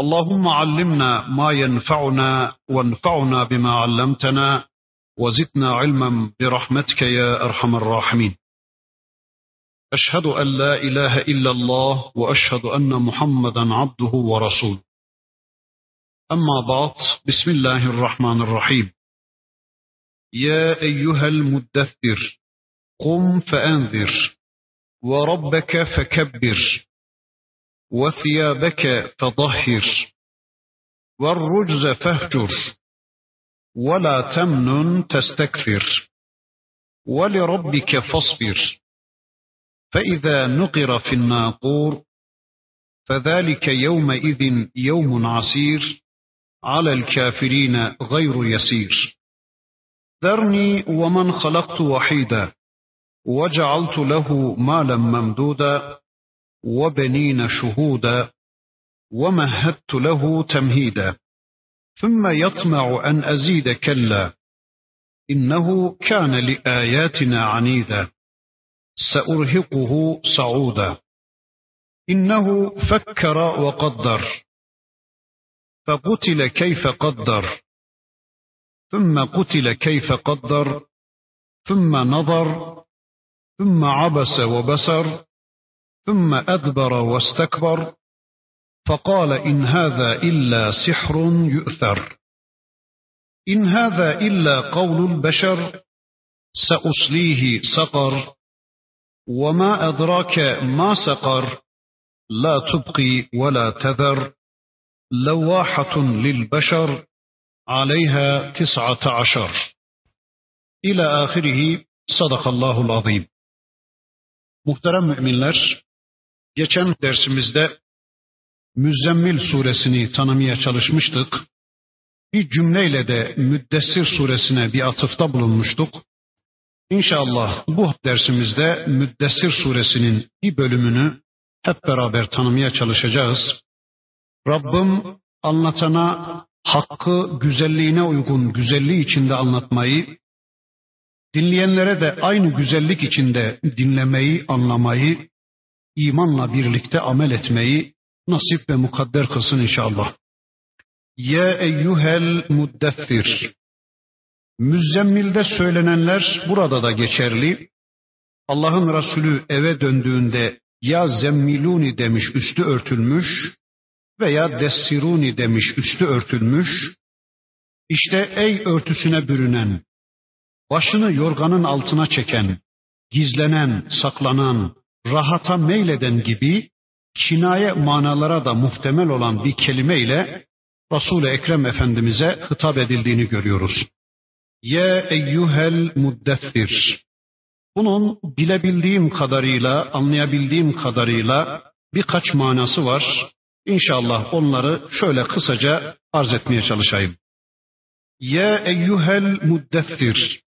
اللهم علمنا ما ينفعنا وانفعنا بما علمتنا وزدنا علما برحمتك يا أرحم الراحمين. أشهد أن لا إله إلا الله وأشهد أن محمدا عبده ورسوله. أما بعد بسم الله الرحمن الرحيم. يا أيها المدثر قم فأنذر وربك فكبر. وثيابك فطهر والرجز فاهجر. ولا تمنن تستكثر. ولربك فاصبر. فإذا نقر في الناقور فذلك يومئذ يوم عسير. على الكافرين غير يسير. ذرني ومن خلقت وحيدا وجعلت له مالا ممدودا. وبنين شهودا ومهدت له تمهيدا. ثم يطمع أن أزيد كلا. إنه كان لآياتنا عنيدا. سأرهقه صعودا. إنه فكر وقدر. فقتل كيف قدر. ثم قتل كيف قدر. ثم نظر. ثم عبس وبسر. ثم أدبر واستكبر فقال إن هذا إلا سحر يؤثر. إن هذا إلا قول البشر سأصليه سقر. وما أدراك ما سقر لا تبقي ولا تذر. لواحة للبشر عليها تسعة عشر. إلى آخره صدق الله العظيم. Muhterem müminler, geçen dersimizde Müzzemmil suresini tanımaya çalışmıştık. Bir cümleyle de Müddessir suresine bir atıfta bulunmuştuk. İnşallah bu dersimizde Müddessir suresinin bir bölümünü hep beraber tanımaya çalışacağız. Rabbim anlatana hakkı güzelliğine uygun güzelliği içinde anlatmayı, dinleyenlere de aynı güzellik içinde dinlemeyi, anlamayı, imanla birlikte amel etmeyi nasip ve mukadder kılsın inşallah. Ya eyyuhel muddessir. Müzzemmilde söylenenler burada da geçerli. Allah'ın Resulü eve döndüğünde ya zemmiluni demiş üstü örtülmüş veya dessiruni demiş üstü örtülmüş. İşte ey örtüsüne bürünen, başını yorganın altına çeken, gizlenen, saklanan, rahata meyleden gibi kinaye manalara da muhtemel olan bir kelime ile Resul-i Ekrem Efendimiz'e hitap edildiğini görüyoruz. Ya eyyuhel muddessir. Bunun bilebildiğim kadarıyla, anlayabildiğim kadarıyla birkaç manası var. İnşallah onları şöyle kısaca arz etmeye çalışayım. Ya eyyuhel muddessir.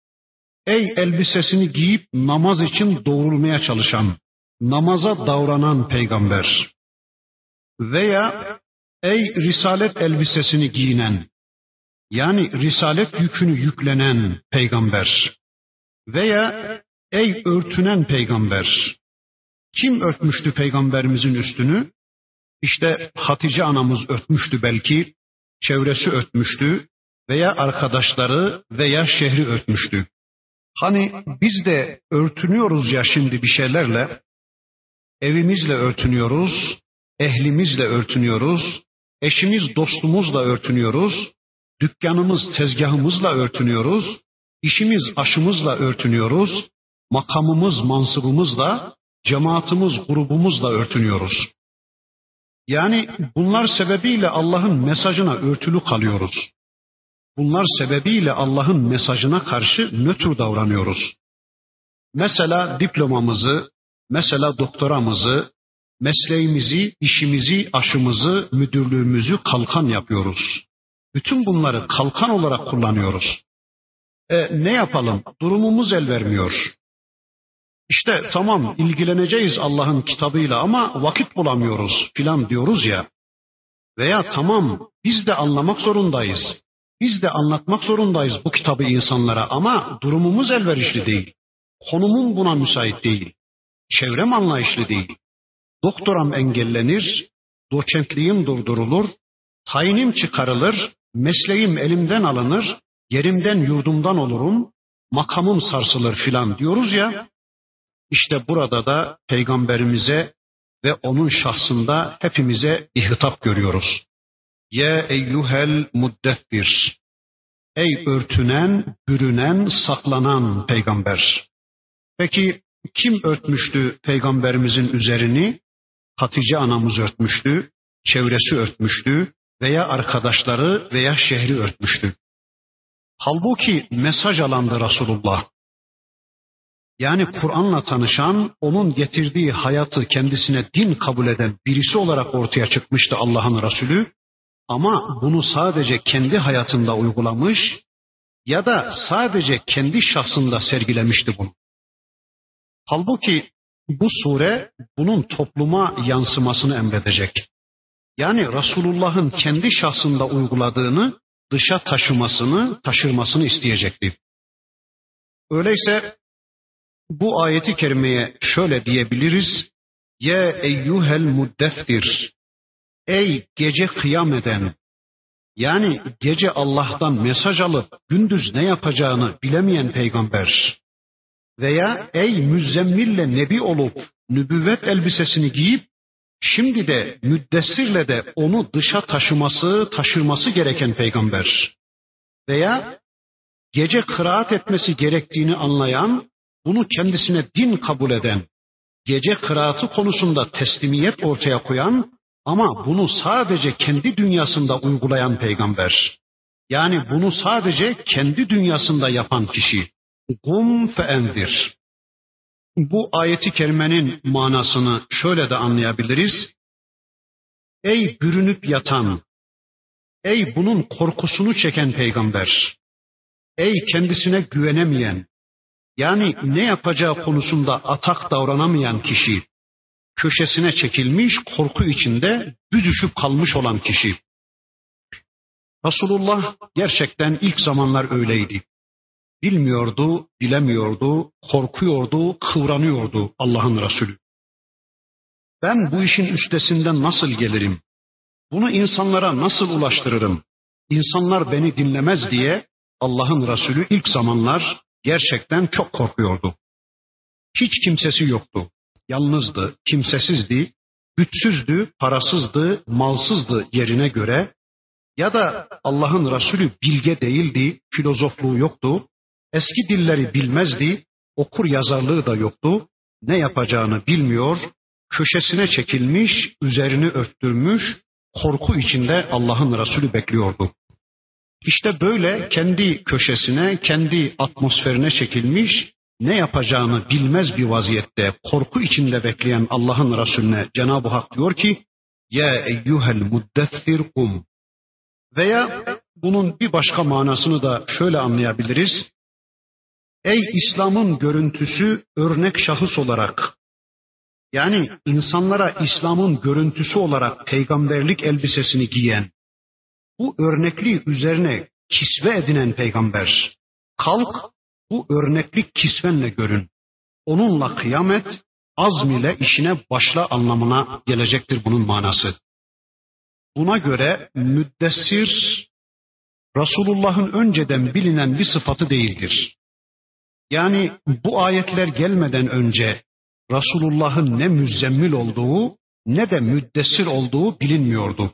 Ey elbisesini giyip namaz için doğrulmaya çalışan, namaza davranan peygamber. Veya ey risalet elbisesini giyinen, yani risalet yükünü yüklenen peygamber. Veya ey örtünen peygamber. Kim örtmüştü peygamberimizin üstünü? İşte Hatice anamız örtmüştü belki, çevresi örtmüştü veya arkadaşları veya şehri örtmüştü. Hani biz de örtünüyoruz ya şimdi bir şeylerle, evimizle örtünüyoruz, ehlimizle örtünüyoruz, eşimiz dostumuzla örtünüyoruz, dükkanımız tezgahımızla örtünüyoruz, işimiz aşımızla örtünüyoruz, makamımız mansıbımızla, cemaatimiz grubumuzla örtünüyoruz. Yani bunlar sebebiyle Allah'ın mesajına örtülü kalıyoruz. Bunlar sebebiyle Allah'ın mesajına karşı nötr davranıyoruz. Mesela diplomamızı, mesela doktoramızı, mesleğimizi, işimizi, aşımızı, müdürlüğümüzü kalkan yapıyoruz. Bütün bunları kalkan olarak kullanıyoruz. E ne yapalım? Durumumuz el vermiyor. İşte tamam ilgileneceğiz Allah'ın kitabıyla ama vakit bulamıyoruz filan diyoruz ya. Veya tamam biz de anlamak zorundayız. Biz de anlatmak zorundayız bu kitabı insanlara ama durumumuz elverişli değil. Konumum buna müsait değil. Çevrem anlayışlı değil. Doktoram engellenir, doçentliğim durdurulur, tayinim çıkarılır, mesleğim elimden alınır, yerimden yurdumdan olurum, makamım sarsılır filan diyoruz ya. İşte burada da peygamberimize ve onun şahsında hepimize bir hitap görüyoruz. Ye eyyuhel muddettir. Ey örtünen, bürünen, saklanan peygamber. Peki kim örtmüştü peygamberimizin üzerini? Hatice anamız örtmüştü, çevresi örtmüştü veya arkadaşları veya şehri örtmüştü. Halbuki mesaj alandı Resulullah. Yani Kur'an'la tanışan, onun getirdiği hayatı kendisine din kabul eden birisi olarak ortaya çıkmıştı Allah'ın Resulü. Ama bunu sadece kendi hayatında uygulamış ya da sadece kendi şahsında sergilemişti bunu. Halbuki bu sure bunun topluma yansımasını emredecek. Yani Resulullah'ın kendi şahsında uyguladığını dışa taşımasını, taşırmasını isteyecekti. Öyleyse bu ayeti kerimeye şöyle diyebiliriz. Ye eyyuhel muddessir. Ey gece kıyam eden. Yani gece Allah'tan mesaj alıp gündüz ne yapacağını bilemeyen peygamber. Veya ey müzzemmille nebi olup nübüvvet elbisesini giyip şimdi de müddessirle de onu dışa taşıması, taşırması gereken peygamber. Veya gece kıraat etmesi gerektiğini anlayan bunu kendisine din kabul eden, gece kıraatı konusunda teslimiyet ortaya koyan ama bunu sadece kendi dünyasında uygulayan peygamber. Yani bunu sadece kendi dünyasında yapan kişi. Kum feendir. Bu ayeti kerimenin manasını şöyle de anlayabiliriz. Ey bürünüp yatan, ey bunun korkusunu çeken peygamber, ey kendisine güvenemeyen, yani ne yapacağı konusunda atak davranamayan kişi, köşesine çekilmiş, korku içinde büzüşüp kalmış olan kişi. Resulullah gerçekten ilk zamanlar öyleydi. Bilmiyordu, bilemiyordu, korkuyordu, kıvranıyordu Allah'ın Resulü. Ben bu işin üstesinden nasıl gelirim? Bunu insanlara nasıl ulaştırırım? İnsanlar beni dinlemez diye Allah'ın Resulü ilk zamanlar gerçekten çok korkuyordu. Hiç kimsesi yoktu. Yalnızdı, kimsesizdi, güçsüzdü, parasızdı, malsızdı yerine göre ya da Allah'ın Resulü bilge değildi, filozofluğu yoktu, eski dilleri bilmezdi, okur yazarlığı da yoktu, ne yapacağını bilmiyor, köşesine çekilmiş, üzerini örttürmüş, korku içinde Allah'ın Resulü bekliyordu. İşte böyle kendi köşesine, kendi atmosferine çekilmiş, ne yapacağını bilmez bir vaziyette korku içinde bekleyen Allah'ın Resulüne Cenab-ı Hak diyor ki, Ya eyyuhel muddessir kum. Veya bunun bir başka manasını da şöyle anlayabiliriz. Ey İslam'ın görüntüsü örnek şahıs olarak, yani insanlara İslam'ın görüntüsü olarak peygamberlik elbisesini giyen, bu örnekliği üzerine kisve edinen peygamber. Kalk bu örneklik kisvenle görün. Onunla kıyamet azm ile işine başla anlamına gelecektir bunun manası. Buna göre müddessir Resulullah'ın önceden bilinen bir sıfatı değildir. Yani bu ayetler gelmeden önce Resulullah'ın ne müzzemmil olduğu ne de müddessir olduğu bilinmiyordu.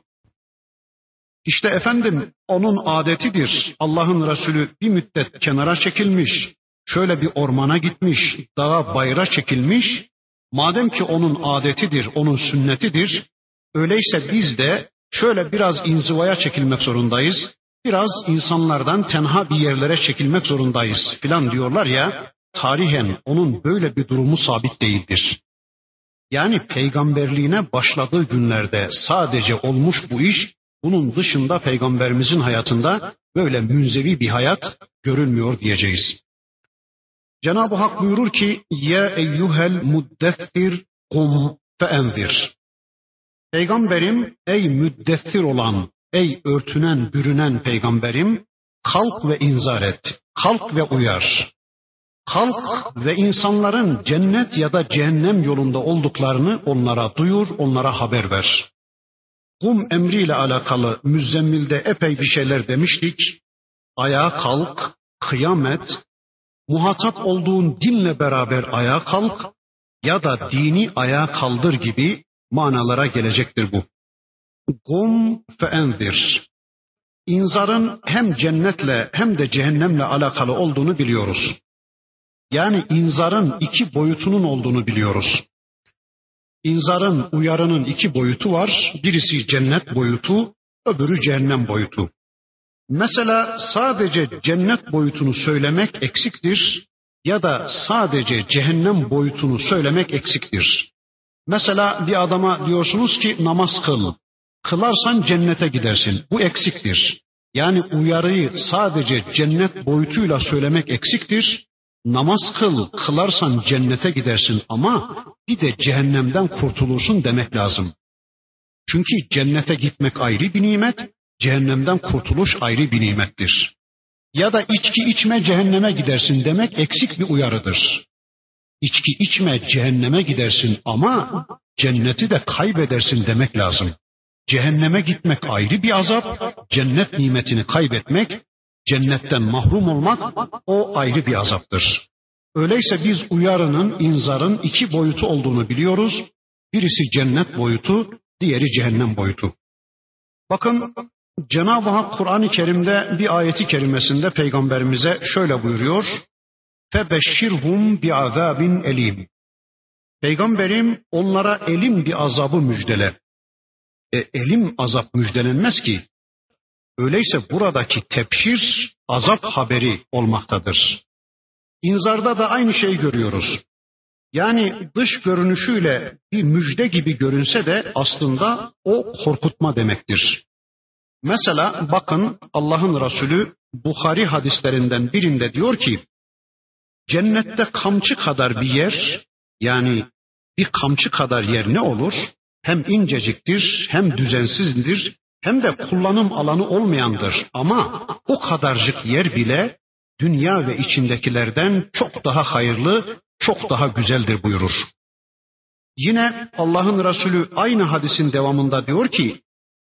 İşte efendim onun adetidir. Allah'ın Resulü bir müddet kenara çekilmiş, şöyle bir ormana gitmiş, dağa bayra çekilmiş. Madem ki onun adetidir, onun sünnetidir, öyleyse biz de şöyle biraz inzivaya çekilmek zorundayız. Biraz insanlardan tenha bir yerlere çekilmek zorundayız filan diyorlar ya, tarihen onun böyle bir durumu sabit değildir. Yani peygamberliğine başladığı günlerde sadece olmuş bu iş Bunun dışında peygamberimizin hayatında böyle münzevi bir hayat görülmüyor diyeceğiz. Cenab-ı Hak buyurur ki: "Ya eyyuhel muddessir kum feenzir." Peygamberim ey müddessir olan, ey örtünen, bürünen peygamberim, kalk ve inzar et, kalk ve uyar. Kalk ve insanların cennet ya da cehennem yolunda olduklarını onlara duyur, onlara haber ver. Kum emriyle alakalı Müzzemmil'de epey bir şeyler demiştik. Ayağa kalk, kıyamet, muhatap olduğun dinle beraber ayağa kalk ya da dini ayağa kaldır gibi manalara gelecektir bu. Kum fe enzir. İnzarın hem cennetle hem de cehennemle alakalı olduğunu biliyoruz. Yani inzarın iki boyutunun olduğunu biliyoruz. İnzarın, uyarının iki boyutu var. Birisi cennet boyutu, öbürü cehennem boyutu. Mesela sadece cennet boyutunu söylemek eksiktir ya da sadece cehennem boyutunu söylemek eksiktir. Mesela bir adama diyorsunuz ki namaz kıl. Kılarsan cennete gidersin. Bu eksiktir. Yani uyarıyı sadece cennet boyutuyla söylemek eksiktir. Namaz kıl, kılarsan cennete gidersin ama bir de cehennemden kurtulursun demek lazım. Çünkü cennete gitmek ayrı bir nimet, cehennemden kurtuluş ayrı bir nimettir. Ya da içki içme cehenneme gidersin demek eksik bir uyarıdır. İçki içme cehenneme gidersin ama cenneti de kaybedersin demek lazım. Cehenneme gitmek ayrı bir azap, cennet nimetini kaybetmek, cennetten mahrum olmak o ayrı bir azaptır. Öyleyse biz uyarının, inzarın iki boyutu olduğunu biliyoruz. Birisi cennet boyutu, diğeri cehennem boyutu. Bakın Cenab-ı Hak Kur'an-ı Kerim'de bir ayeti kerimesinde peygamberimize şöyle buyuruyor. Febeşşirhum bi azabin elim. Peygamberim onlara elim bir azabı müjdele. E, elim azap müjdelenmez ki. Öyleyse buradaki tepşir azap haberi olmaktadır. İnzarda da aynı şeyi görüyoruz. Yani dış görünüşüyle bir müjde gibi görünse de aslında o korkutma demektir. Mesela bakın Allah'ın Resulü Bukhari hadislerinden birinde diyor ki cennette kamçı kadar bir yer yani bir kamçı kadar yer ne olur? Hem inceciktir hem düzensizdir hem de kullanım alanı olmayandır ama o kadarcık yer bile dünya ve içindekilerden çok daha hayırlı, çok daha güzeldir buyurur. Yine Allah'ın Resulü aynı hadisin devamında diyor ki,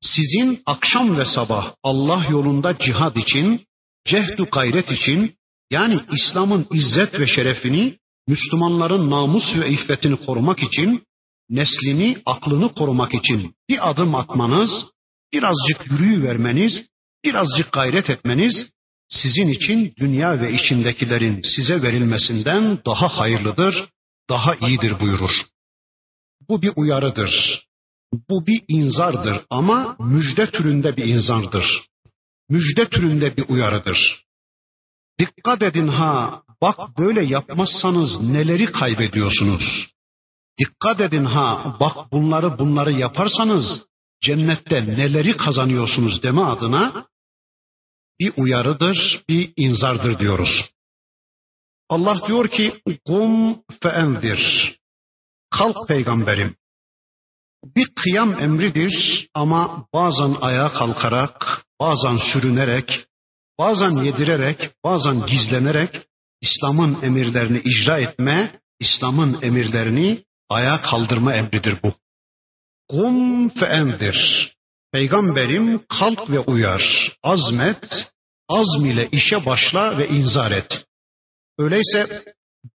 sizin akşam ve sabah Allah yolunda cihad için, cehdu gayret için, yani İslam'ın izzet ve şerefini, Müslümanların namus ve iffetini korumak için, neslini, aklını korumak için bir adım atmanız, birazcık yürüyüvermeniz, birazcık gayret etmeniz sizin için dünya ve içindekilerin size verilmesinden daha hayırlıdır, daha iyidir buyurur. Bu bir uyarıdır. Bu bir inzardır ama müjde türünde bir inzardır. Müjde türünde bir uyarıdır. Dikkat edin ha, bak böyle yapmazsanız neleri kaybediyorsunuz. Dikkat edin ha, bak bunları bunları yaparsanız cennette neleri kazanıyorsunuz deme adına bir uyarıdır, bir inzardır diyoruz. Allah diyor ki kum feendir. Kalk peygamberim. Bir kıyam emridir ama bazen ayağa kalkarak, bazen sürünerek, bazen yedirerek, bazen gizlenerek İslam'ın emirlerini icra etme, İslam'ın emirlerini ayağa kaldırma emridir bu. Kum feendir. Peygamberim kalk ve uyar, azmet, azm ile işe başla ve inzar et. Öyleyse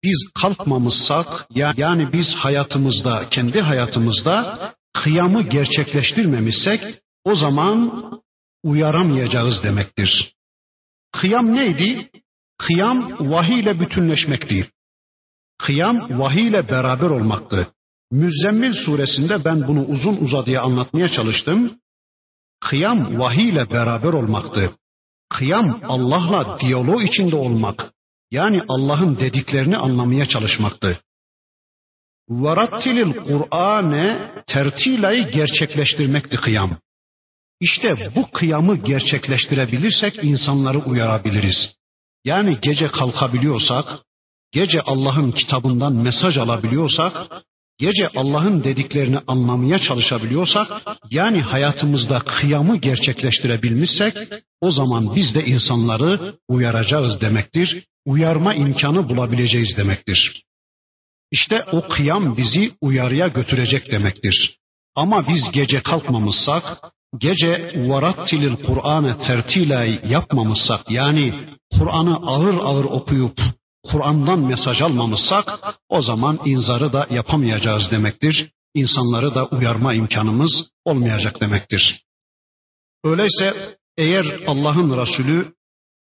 biz kalkmamışsak yani biz hayatımızda, kendi hayatımızda kıyamı gerçekleştirmemişsek o zaman uyaramayacağız demektir. Kıyam neydi? Kıyam vahiy ile bütünleşmekti. Kıyam vahiy ile beraber olmaktı. Müzzemmil suresinde ben bunu uzun uzadıya anlatmaya çalıştım. Kıyam vahiy ile beraber olmaktı. Kıyam Allah'la diyalog içinde olmak. Yani Allah'ın dediklerini anlamaya çalışmaktı. Varattilil Kur'ane tertilayı gerçekleştirmekti kıyam. İşte bu kıyamı gerçekleştirebilirsek insanları uyarabiliriz. Yani gece kalkabiliyorsak, gece Allah'ın kitabından mesaj alabiliyorsak, gece Allah'ın dediklerini anlamaya çalışabiliyorsak, yani hayatımızda kıyamı gerçekleştirebilmişsek, o zaman biz de insanları uyaracağız demektir. Uyarma imkanı bulabileceğiz demektir. İşte o kıyam bizi uyarıya götürecek demektir. Ama biz gece kalkmamışsak, gece varattilil Kur'an'ı tertila yapmamışsak, yani Kur'an'ı ağır ağır okuyup Kur'an'dan mesaj almamışsak o zaman inzarı da yapamayacağız demektir. İnsanları da uyarma imkanımız olmayacak demektir. Öyleyse eğer Allah'ın Resulü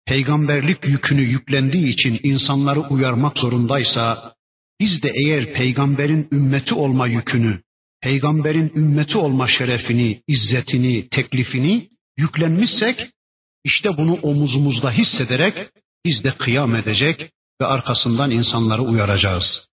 peygamberlik yükünü yüklendiği için insanları uyarmak zorundaysa biz de eğer peygamberin ümmeti olma yükünü, peygamberin ümmeti olma şerefini, izzetini, teklifini yüklenmişsek işte bunu omuzumuzda hissederek biz de kıyam edecek ve arkasından insanları uyaracağız.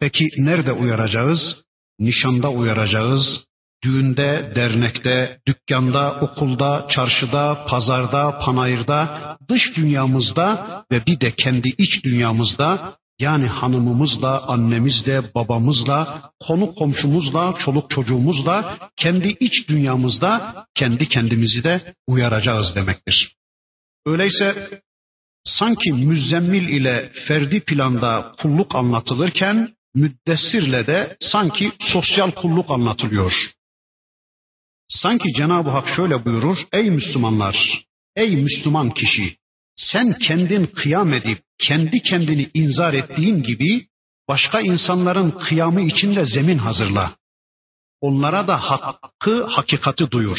Peki nerede uyaracağız? Nişanda uyaracağız, düğünde, dernekte, dükkanda, okulda, çarşıda, pazarda, panayırda, dış dünyamızda ve bir de kendi iç dünyamızda yani hanımımızla, annemizle, babamızla, konu komşumuzla, çoluk çocuğumuzla, kendi iç dünyamızda kendi kendimizi de uyaracağız demektir. Öyleyse sanki müzzemmil ile ferdi planda kulluk anlatılırken müddessirle de sanki sosyal kulluk anlatılıyor. Sanki Cenab-ı Hak şöyle buyurur, ey Müslümanlar, ey Müslüman kişi, sen kendin kıyam edip kendi kendini inzar ettiğin gibi başka insanların kıyamı için de zemin hazırla. Onlara da hakkı, hakikati duyur.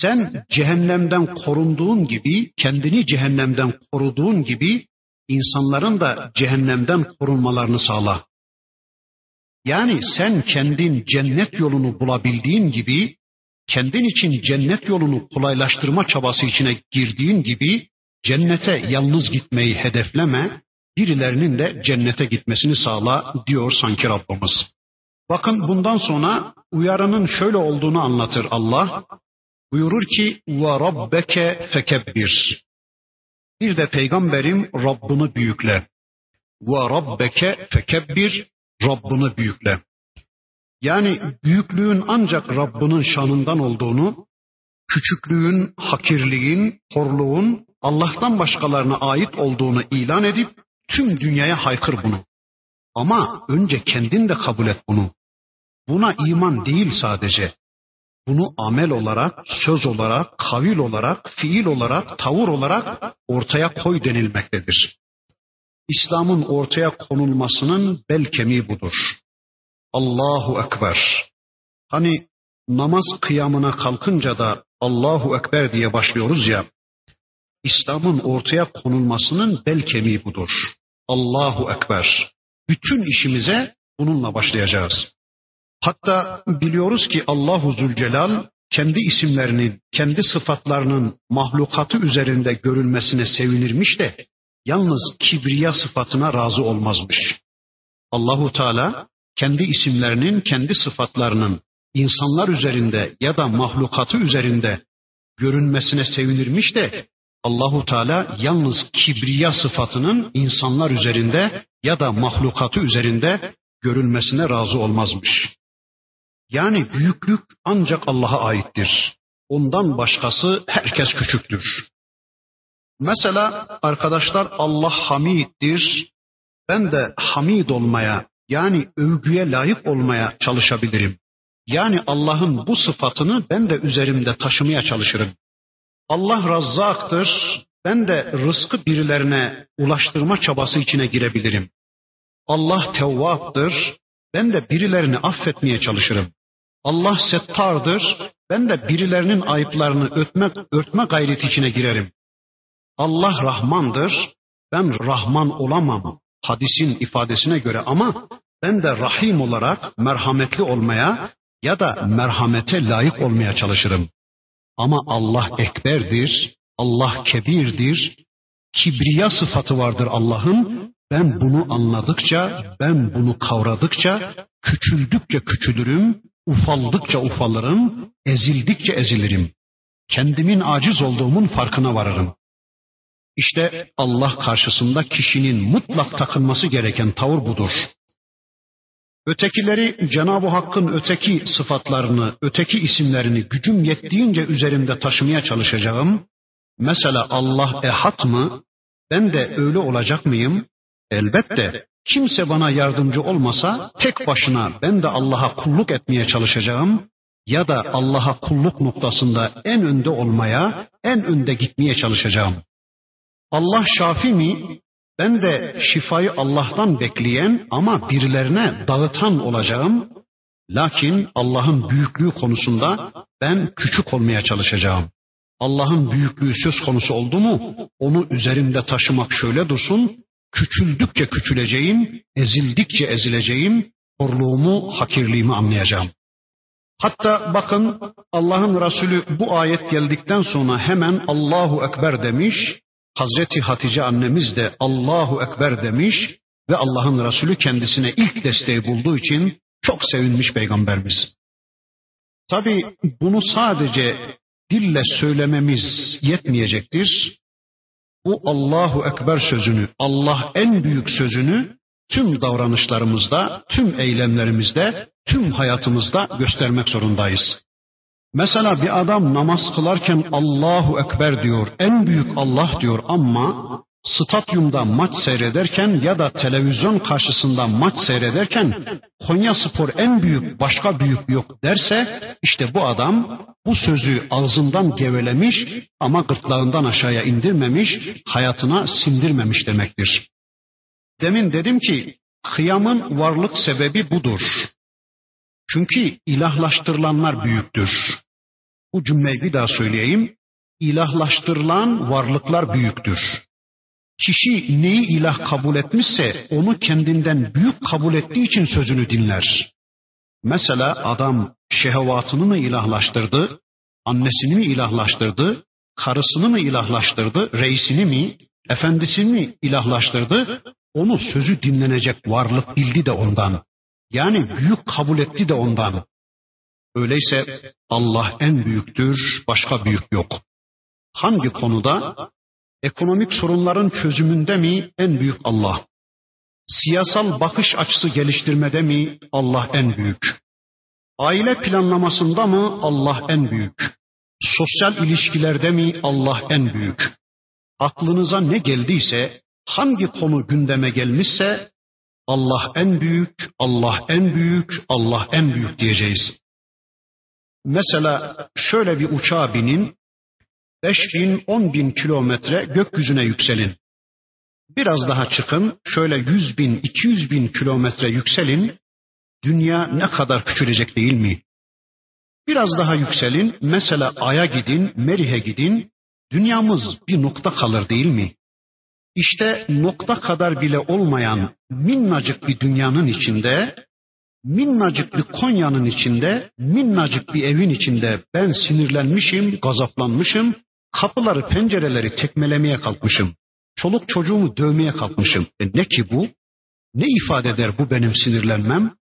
Sen cehennemden korunduğun gibi, kendini cehennemden koruduğun gibi insanların da cehennemden korunmalarını sağla. Yani sen kendin cennet yolunu bulabildiğin gibi, kendin için cennet yolunu kolaylaştırma çabası içine girdiğin gibi, cennete yalnız gitmeyi hedefleme, birilerinin de cennete gitmesini sağla diyor sanki Rabbimiz. Bakın bundan sonra uyarının şöyle olduğunu anlatır Allah. Buyurur ki ve rabbeke fekebbir. Bir de peygamberim Rabbini büyükle. Ve rabbeke fekebbir Rabbini büyükle. Yani büyüklüğün ancak Rabbinin şanından olduğunu, küçüklüğün, hakirliğin, horluğun Allah'tan başkalarına ait olduğunu ilan edip tüm dünyaya haykır bunu. Ama önce kendin de kabul et bunu. Buna iman değil sadece. Bunu amel olarak, söz olarak, kavil olarak, fiil olarak, tavır olarak ortaya koy denilmektedir. İslam'ın ortaya konulmasının bel kemiği budur. Allahu Ekber. Hani namaz kıyamına kalkınca da Allahu Ekber diye başlıyoruz ya. İslam'ın ortaya konulmasının bel kemiği budur. Allahu Ekber. Bütün işimize bununla başlayacağız. Hatta biliyoruz ki Allahu Zülcelal kendi isimlerinin, kendi sıfatlarının mahlukatı üzerinde görülmesine sevinirmiş de yalnız kibriya sıfatına razı olmazmış. Allahu Teala kendi isimlerinin, kendi sıfatlarının insanlar üzerinde ya da mahlukatı üzerinde görünmesine sevinirmiş de Allahu Teala yalnız kibriya sıfatının insanlar üzerinde ya da mahlukatı üzerinde görülmesine razı olmazmış. Yani büyüklük ancak Allah'a aittir. Ondan başkası herkes küçüktür. Mesela arkadaşlar Allah hamiddir. Ben de hamid olmaya yani övgüye layık olmaya çalışabilirim. Yani Allah'ın bu sıfatını ben de üzerimde taşımaya çalışırım. Allah razzaktır. Ben de rızkı birilerine ulaştırma çabası içine girebilirim. Allah tevvaptır. Ben de birilerini affetmeye çalışırım. Allah settardır. Ben de birilerinin ayıplarını örtmek, örtme gayreti içine girerim. Allah Rahmandır. Ben Rahman olamam hadisin ifadesine göre ama ben de Rahim olarak merhametli olmaya ya da merhamete layık olmaya çalışırım. Ama Allah ekberdir, Allah kebirdir, kibriya sıfatı vardır Allah'ın. Ben bunu anladıkça, ben bunu kavradıkça, küçüldükçe küçülürüm, ufaldıkça ufalırım, ezildikçe ezilirim. kendimin aciz olduğumun farkına varırım. İşte Allah karşısında kişinin mutlak takılması gereken tavır budur. Ötekileri Cenab-ı Hakk'ın öteki sıfatlarını, öteki isimlerini gücüm yettiğince üzerimde taşımaya çalışacağım. Mesela Allah ehad mı? Ben de öyle olacak mıyım? Elbette kimse bana yardımcı olmasa tek başına ben de Allah'a kulluk etmeye çalışacağım ya da Allah'a kulluk noktasında en önde olmaya, en önde gitmeye çalışacağım. Allah şafi mi? Ben de şifayı Allah'tan bekleyen ama birilerine dağıtan olacağım. Lakin Allah'ın büyüklüğü konusunda ben küçük olmaya çalışacağım. Allah'ın büyüklüğü söz konusu oldu mu onu üzerimde taşımak şöyle dursun. Küçüldükçe küçüleceğim, ezildikçe ezileceğim, horluğumu, hakirliğimi anlayacağım. Hatta bakın Allah'ın Resulü bu ayet geldikten sonra hemen Allahu Ekber demiş. Hazreti Hatice annemiz de Allahu Ekber demiş ve Allah'ın Resulü kendisine ilk desteği bulduğu için çok sevinmiş peygamberimiz. Tabi bunu sadece dille söylememiz yetmeyecektir. Bu Allahu Ekber sözünü, Allah en büyük sözünü tüm davranışlarımızda, tüm eylemlerimizde, tüm hayatımızda göstermek zorundayız. Mesela bir adam namaz kılarken Allahu Ekber diyor, en büyük Allah diyor ama stadyumda maç seyrederken ya da televizyon karşısında maç seyrederken Konya Spor en büyük başka büyük yok derse işte bu adam bu sözü ağzından gevelemiş ama gırtlağından aşağıya indirmemiş, hayatına sindirmemiş demektir. Demin dedim ki kıyamın varlık sebebi budur. Çünkü ilahlaştırılanlar büyüktür. Bu cümleyi bir daha söyleyeyim. İlahlaştırılan varlıklar büyüktür. Kişi neyi ilah kabul etmişse onu kendinden büyük kabul ettiği için sözünü dinler. Mesela adam şehvatını mı ilahlaştırdı, annesini mi ilahlaştırdı, karısını mı ilahlaştırdı, reisini mi, efendisini mi ilahlaştırdı, onu sözü dinlenecek varlık bildi de ondan. Yani büyük kabul etti de ondan. Öyleyse Allah en büyüktür, başka büyük yok. Hangi konuda? Ekonomik sorunların çözümünde mi en büyük Allah? Siyasal bakış açısı geliştirmede mi Allah en büyük? Aile planlamasında mı Allah en büyük? Sosyal ilişkilerde mi Allah en büyük? Aklınıza ne geldiyse, hangi konu gündeme gelmişse Allah en büyük, Allah en büyük, Allah en büyük diyeceğiz. Mesela şöyle bir uçağa binin, beş bin, on bin kilometre gökyüzüne yükselin. Biraz daha çıkın, şöyle yüz bin, iki yüz bin kilometre yükselin, dünya ne kadar küçülecek değil mi? Biraz daha yükselin, mesela Ay'a gidin, Merih'e gidin, dünyamız bir nokta kalır değil mi? İşte nokta kadar bile olmayan minnacık bir dünyanın içinde, minnacık bir Konya'nın içinde, minnacık bir evin içinde ben sinirlenmişim, gazaplanmışım, kapıları, pencereleri tekmelemeye kalkmışım. Çoluk çocuğumu dövmeye kalkmışım. E ne ki bu? Ne ifade eder bu benim sinirlenmem?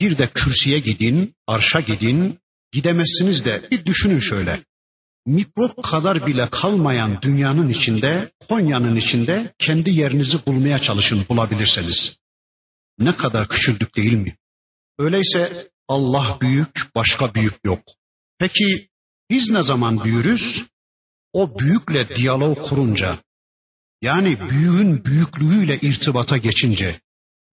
Bir de kürsüye gidin, arşa gidin, gidemezsiniz de bir düşünün şöyle mikrop kadar bile kalmayan dünyanın içinde, Konya'nın içinde kendi yerinizi bulmaya çalışın bulabilirseniz. Ne kadar küçüldük değil mi? Öyleyse Allah büyük, başka büyük yok. Peki biz ne zaman büyürüz? O büyükle diyalog kurunca, yani büyüğün büyüklüğüyle irtibata geçince,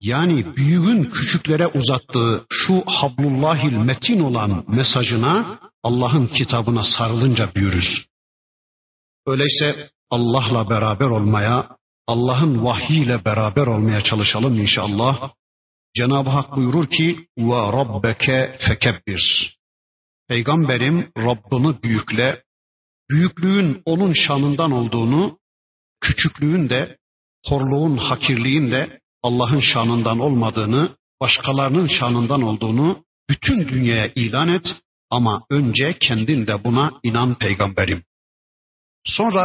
yani büyüğün küçüklere uzattığı şu hablullahil metin olan mesajına Allah'ın kitabına sarılınca büyürüz. Öyleyse Allah'la beraber olmaya, Allah'ın vahyiyle beraber olmaya çalışalım inşallah. Cenab-ı Hak buyurur ki ve rabbeke fekebbir. Peygamberim Rabbini büyükle, büyüklüğün onun şanından olduğunu, küçüklüğün de, horluğun, hakirliğin de Allah'ın şanından olmadığını, başkalarının şanından olduğunu bütün dünyaya ilan et ama önce kendin de buna inan peygamberim. Sonra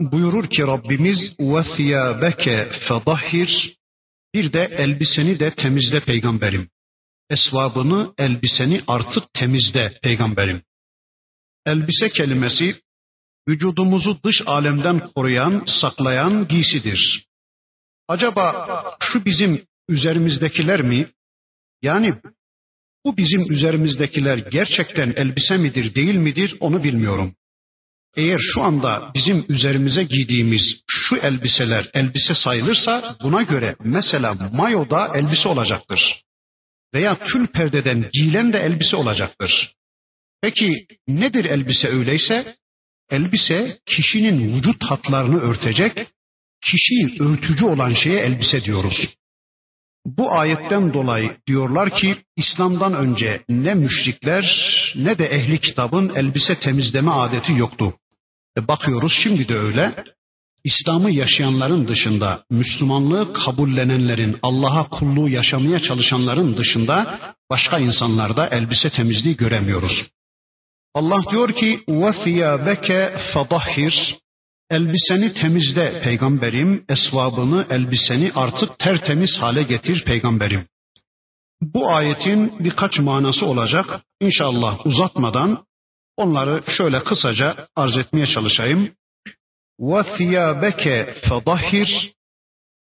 buyurur ki Rabbimiz ve thiyabeke fedahhir bir de elbiseni de temizle peygamberim. Esvabını, elbiseni artık temizle peygamberim. elbise kelimesi vücudumuzu dış alemden koruyan, saklayan giysidir. Acaba şu bizim üzerimizdekiler mi? Yani bu bizim üzerimizdekiler gerçekten elbise midir, değil midir onu bilmiyorum. Eğer şu anda bizim üzerimize giydiğimiz şu elbiseler elbise sayılırsa buna göre mesela mayo da elbise olacaktır. Veya tül perdeden giyilen de elbise olacaktır. Peki nedir elbise öyleyse? Elbise kişinin vücut hatlarını örtecek, kişiyi örtücü olan şeye elbise diyoruz. Bu ayetten dolayı diyorlar ki İslam'dan önce ne müşrikler ne de ehli kitabın elbise temizleme adeti yoktu. E bakıyoruz şimdi de öyle. İslam'ı yaşayanların dışında, Müslümanlığı kabullenenlerin, Allah'a kulluğu yaşamaya çalışanların dışında başka insanlarda elbise temizliği göremiyoruz. Allah diyor ki: "Ve fadahhir." Elbiseni temizle peygamberim, esvabını, elbiseni artık tertemiz hale getir peygamberim. Bu ayetin birkaç manası olacak. İnşallah uzatmadan onları şöyle kısaca arz etmeye çalışayım. وَثِيَابَكَ فَضَحِّرْ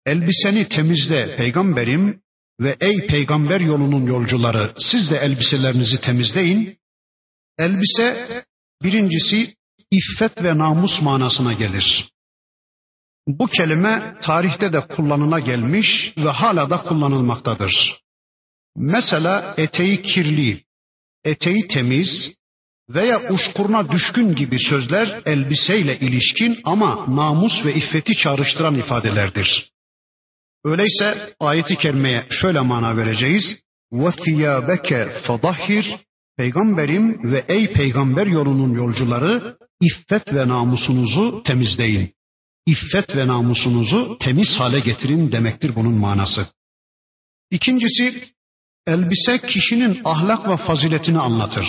Elbiseni temizle peygamberim ve ey peygamber yolunun yolcuları siz de elbiselerinizi temizleyin. Elbise birincisi iffet ve namus manasına gelir. Bu kelime tarihte de kullanıla gelmiş ve hala da kullanılmaktadır. Mesela eteği kirli, eteği temiz veya uşkuruna düşkün gibi sözler elbiseyle ilişkin ama namus ve iffeti çağrıştıran ifadelerdir. Öyleyse ayeti kerimeye şöyle mana vereceğiz. وَثِيَابَكَ فَضَحِّرْ Peygamberim ve ey peygamber yolunun yolcuları iffet ve namusunuzu temizleyin. İffet ve namusunuzu temiz hale getirin demektir bunun manası. İkincisi elbise kişinin ahlak ve faziletini anlatır.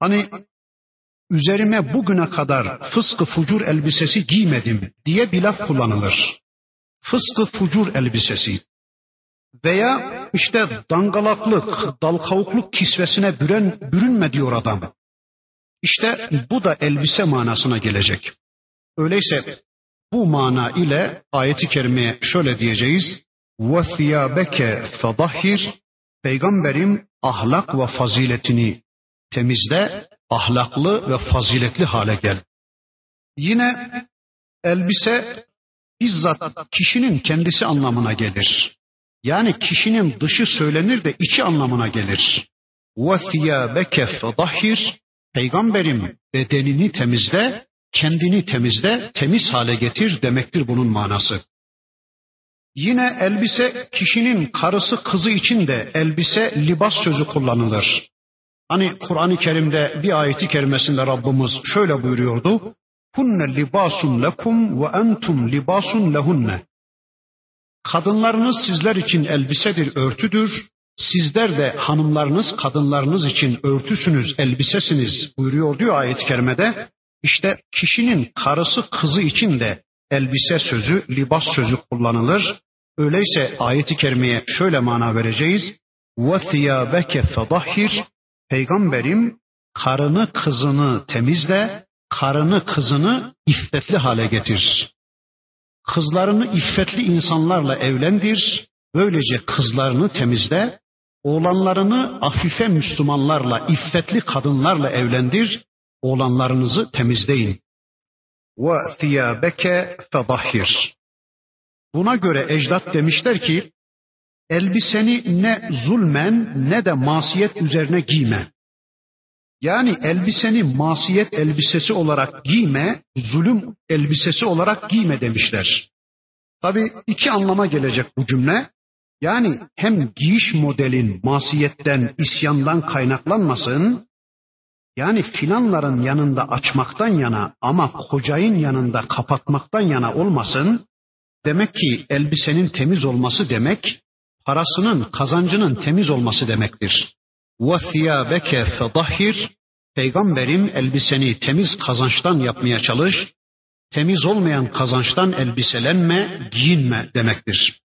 Hani üzerime bugüne kadar fıskı fucur elbisesi giymedim diye bir laf kullanılır. Fıskı fucur elbisesi. Veya işte dangalaklık, dalkavukluk kisvesine büren, bürünme diyor adam. İşte bu da elbise manasına gelecek. Öyleyse bu mana ile ayeti kerimeye şöyle diyeceğiz. وَثِيَابَكَ فَضَحِّرْ Peygamberim ahlak ve faziletini temizle, ahlaklı ve faziletli hale gel. Yine elbise bizzat kişinin kendisi anlamına gelir. Yani kişinin dışı söylenir de içi anlamına gelir. وَثِيَابَكَ فَضَحِّرْ Peygamberim bedenini temizle, kendini temizle, temiz hale getir demektir bunun manası. Yine elbise kişinin karısı kızı için de elbise libas sözü kullanılır. Hani Kur'an-ı Kerim'de bir ayeti kerimesinde Rabbimiz şöyle buyuruyordu. Hunne libasun lekum ve entum libasun lehunne. Kadınlarınız sizler için elbisedir, örtüdür. Sizler de hanımlarınız, kadınlarınız için örtüsünüz, elbisesiniz buyuruyor diyor ayet-i kerimede. İşte kişinin karısı kızı için de elbise sözü, libas sözü kullanılır. Öyleyse ayeti kerimeye şöyle mana vereceğiz. وَثِيَابَكَ فَضَحِّرْ Peygamberim karını kızını temizle, karını kızını iffetli hale getir. Kızlarını iffetli insanlarla evlendir, böylece kızlarını temizle, oğlanlarını afife Müslümanlarla, iffetli kadınlarla evlendir, oğlanlarınızı temizleyin. Ve thiyabeke fedahhir. Buna göre ecdat demişler ki, elbiseni ne zulmen ne de masiyet üzerine giyme. Yani elbiseni masiyet elbisesi olarak giyme, zulüm elbisesi olarak giyme demişler. Tabi iki anlama gelecek bu cümle. Yani hem giyiş modelin masiyetten, isyandan kaynaklanmasın, yani filanların yanında açmaktan yana ama kocayın yanında kapatmaktan yana olmasın, demek ki elbisenin temiz olması demek, parasının, kazancının temiz olması demektir. وَثِيَابَكَ فَضَحِّرْ Peygamberim elbiseni temiz kazançtan yapmaya çalış, temiz olmayan kazançtan elbiselenme, giyinme demektir.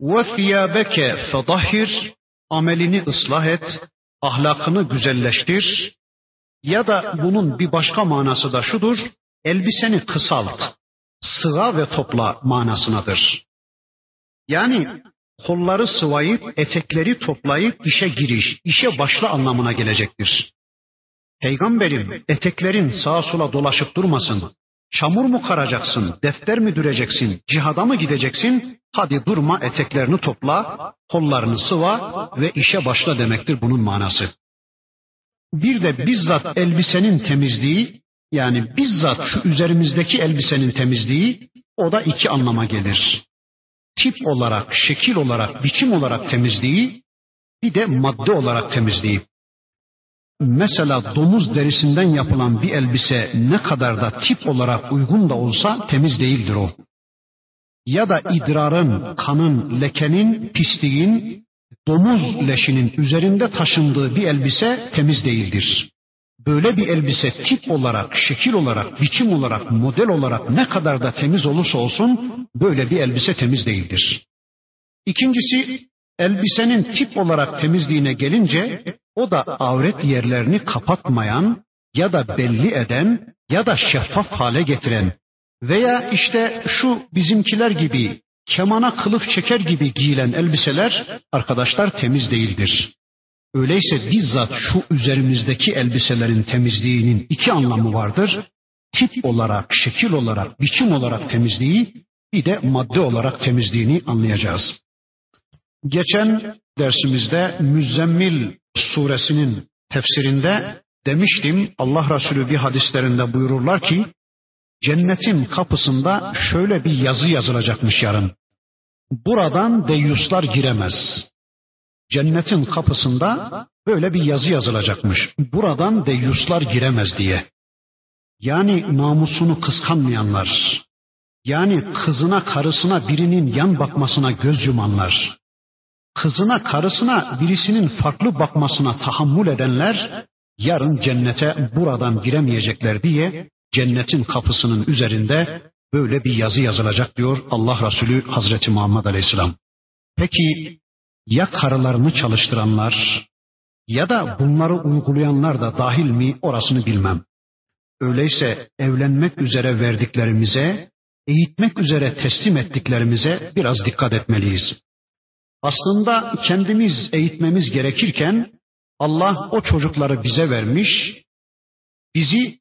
وَثِيَابَكَ فَضَحِّرْ Amelini ıslah et, ahlakını güzelleştir. Ya da bunun bir başka manası da şudur. Elbiseni kısalt, sığa ve topla manasınadır. Yani kolları sıvayıp etekleri toplayıp işe giriş, işe başla anlamına gelecektir. Peygamberim eteklerin sağa sola dolaşıp durmasın. Çamur mu karacaksın, defter mi düreceksin, cihada mı gideceksin? Hadi durma eteklerini topla, kollarını sıva ve işe başla demektir bunun manası. Bir de bizzat elbisenin temizliği, yani bizzat şu üzerimizdeki elbisenin temizliği, o da iki anlama gelir. Tip olarak, şekil olarak, biçim olarak temizliği, bir de madde olarak temizliği. Mesela domuz derisinden yapılan bir elbise ne kadar da tip olarak uygun da olsa temiz değildir o. Ya da idrarın, kanın, lekenin, pisliğin, domuz leşinin üzerinde taşındığı bir elbise temiz değildir. Böyle bir elbise tip olarak, şekil olarak, biçim olarak, model olarak ne kadar da temiz olursa olsun böyle bir elbise temiz değildir. İkincisi elbisenin tip olarak temizliğine gelince o da avret yerlerini kapatmayan ya da belli eden ya da şeffaf hale getiren veya işte şu bizimkiler gibi kemana kılıf çeker gibi giyilen elbiseler arkadaşlar temiz değildir. Öyleyse bizzat şu üzerimizdeki elbiselerin temizliğinin iki anlamı vardır. Tip olarak, şekil olarak, biçim olarak temizliği, bir de madde olarak temizliğini anlayacağız. Geçen dersimizde Müzzemmil suresinin tefsirinde demiştim Allah Resulü bir hadislerinde buyururlar ki cennetin kapısında şöyle bir yazı yazılacakmış yarın. Buradan deyuslar giremez. Cennetin kapısında böyle bir yazı yazılacakmış. Buradan deyuslar giremez diye. Yani namusunu kıskanmayanlar, yani kızına karısına birinin yan bakmasına göz yumanlar, kızına karısına birisinin farklı bakmasına tahammül edenler yarın cennete buradan giremeyecekler diye cennetin kapısının üzerinde böyle bir yazı yazılacak diyor Allah Resulü Hazreti Muhammed Aleyhisselam. Peki ya karılarını çalıştıranlar ya da bunları uygulayanlar da dahil mi orasını bilmem. Öyleyse evlenmek üzere verdiklerimize, eğitmek üzere teslim ettiklerimize biraz dikkat etmeliyiz. Aslında kendimiz eğitmemiz gerekirken Allah o çocukları bize vermiş, bizi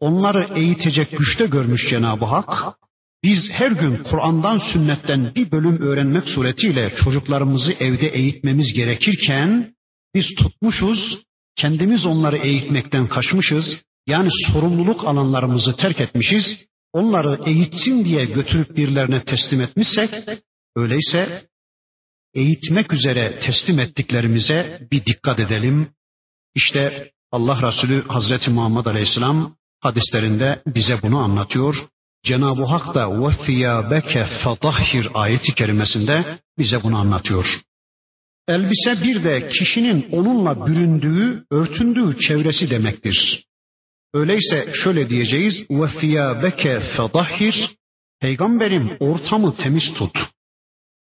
onları eğitecek güçte görmüş Cenab-ı Hak. Biz her gün Kur'an'dan, sünnetten bir bölüm öğrenmek suretiyle çocuklarımızı evde eğitmemiz gerekirken biz tutmuşuz, kendimiz onları eğitmekten kaçmışız. Yani sorumluluk alanlarımızı terk etmişiz. Onları eğitsin diye götürüp birilerine teslim etmişsek, öyleyse eğitmek üzere teslim ettiklerimize bir dikkat edelim. İşte Allah Resulü Hazreti Muhammed Aleyhisselam hadislerinde bize bunu anlatıyor. Cenab-ı Hak da وَفِيَابَكَ فَضَحِّرْ ayeti kerimesinde bize bunu anlatıyor. Elbise bir de kişinin onunla büründüğü, örtündüğü çevresi demektir. Öyleyse şöyle diyeceğiz. وَفِيَابَكَ فَضَحِّرْ Peygamberim ortamı temiz tut.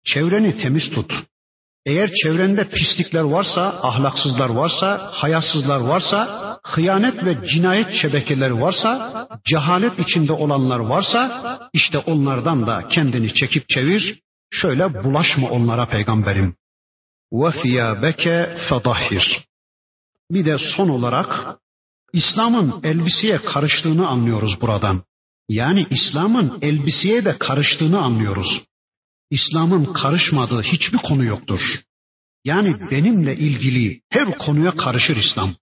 Çevreni temiz tut. Eğer çevrende pislikler varsa, ahlaksızlar varsa, hayasızlar varsa, hıyanet ve cinayet şebekeleri varsa, cehalet içinde olanlar varsa işte onlardan da kendini çekip çevir. Şöyle bulaşma onlara peygamberim. Ve fiyabeke fedahhir. Bir de son olarak İslam'ın elbiseye karıştığını anlıyoruz buradan. Yani İslam'ın elbiseye de karıştığını anlıyoruz. İslam'ın karışmadığı hiçbir konu yoktur. Yani benimle ilgili her konuya karışır İslam.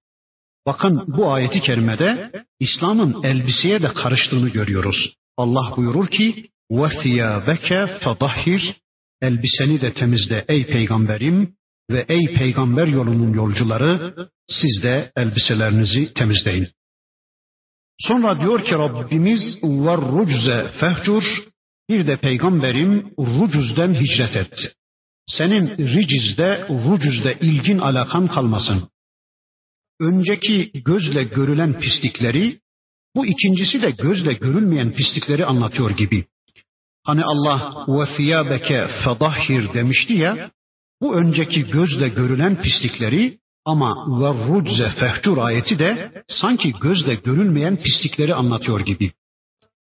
Bakın bu ayeti kerimede İslam'ın elbiseye de karıştığını görüyoruz. Allah buyurur ki وَثِيَابَكَ فَضَحِّرْ Elbiseni de temizle ey peygamberim ve ey peygamber yolunun yolcuları siz de elbiselerinizi temizleyin. Sonra diyor ki Rabbimiz وَالرُّجْزَ fehcur bir de peygamberim rucuzden hicret et. Senin ricizde, rucuzda ilgin alakan kalmasın. Önceki gözle görülen pislikleri, bu ikincisi de gözle görülmeyen pislikleri anlatıyor gibi. Hani Allah ve fiyabeke fedahhir demişti ya, bu önceki gözle görülen pislikleri Ama ve rucze fehcur ayeti de sanki gözle görülmeyen pislikleri anlatıyor gibi.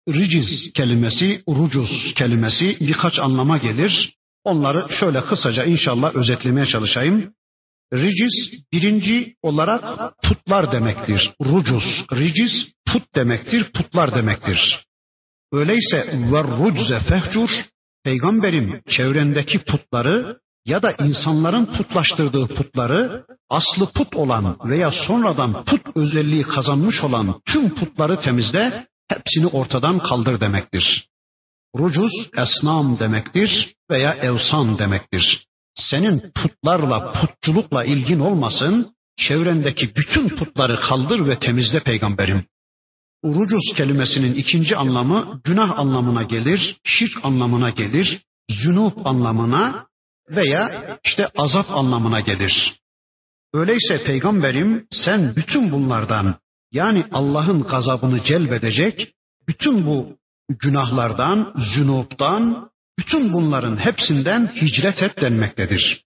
Riciz kelimesi, rucuz kelimesi birkaç anlama gelir. Onları şöyle kısaca inşallah özetlemeye çalışayım. Riciz birinci olarak putlar demektir. Rucuz, riciz put demektir, putlar demektir. Öyleyse ve rucze fehcur, peygamberim çevrendeki putları ya da insanların putlaştırdığı putları aslı put olan veya sonradan put özelliği kazanmış olan tüm putları temizle, hepsini ortadan kaldır demektir. Rucuz esnam demektir veya evsan demektir. Senin putlarla, putçulukla ilgin olmasın, çevrendeki bütün putları kaldır ve temizle peygamberim. Urucuz kelimesinin ikinci anlamı günah anlamına gelir, şirk anlamına gelir, zünub anlamına veya işte azap anlamına gelir. Öyleyse peygamberim sen bütün bunlardan yani Allah'ın gazabını celbedecek bütün bu günahlardan, zünubdan, bütün bunların hepsinden hicret et denmektedir.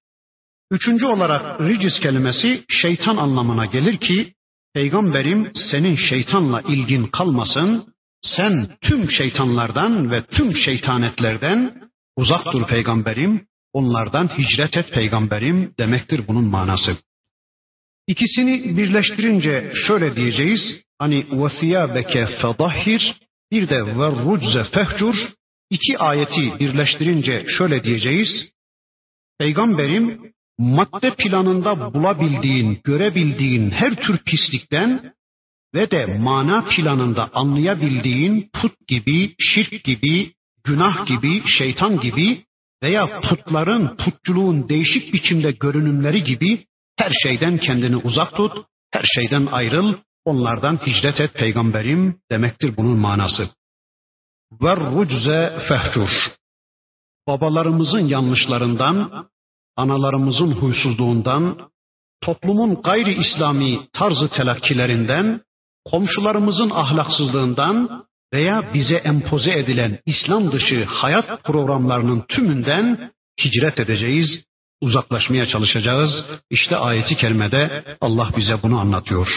Üçüncü olarak ricis kelimesi şeytan anlamına gelir ki Peygamberim senin şeytanla ilgin kalmasın, sen tüm şeytanlardan ve tüm şeytanetlerden uzak dur peygamberim, onlardan hicret et peygamberim demektir bunun manası. İkisini birleştirince şöyle diyeceğiz. Hani ve beke fedahhir bir de ve rucze fehcur iki ayeti birleştirince şöyle diyeceğiz. Peygamberim madde planında bulabildiğin, görebildiğin her tür pislikten ve de mana planında anlayabildiğin put gibi, şirk gibi, günah gibi, şeytan gibi veya putların, putçuluğun değişik biçimde görünümleri gibi her şeyden kendini uzak tut, her şeyden ayrıl, onlardan hicret et peygamberim demektir bunun manası. Ve rucze fehcur. Babalarımızın yanlışlarından, analarımızın huysuzluğundan, toplumun gayri İslami tarzı telakkilerinden, komşularımızın ahlaksızlığından veya bize empoze edilen İslam dışı hayat programlarının tümünden hicret edeceğiz, uzaklaşmaya çalışacağız. İşte ayeti kerimede Allah bize bunu anlatıyor.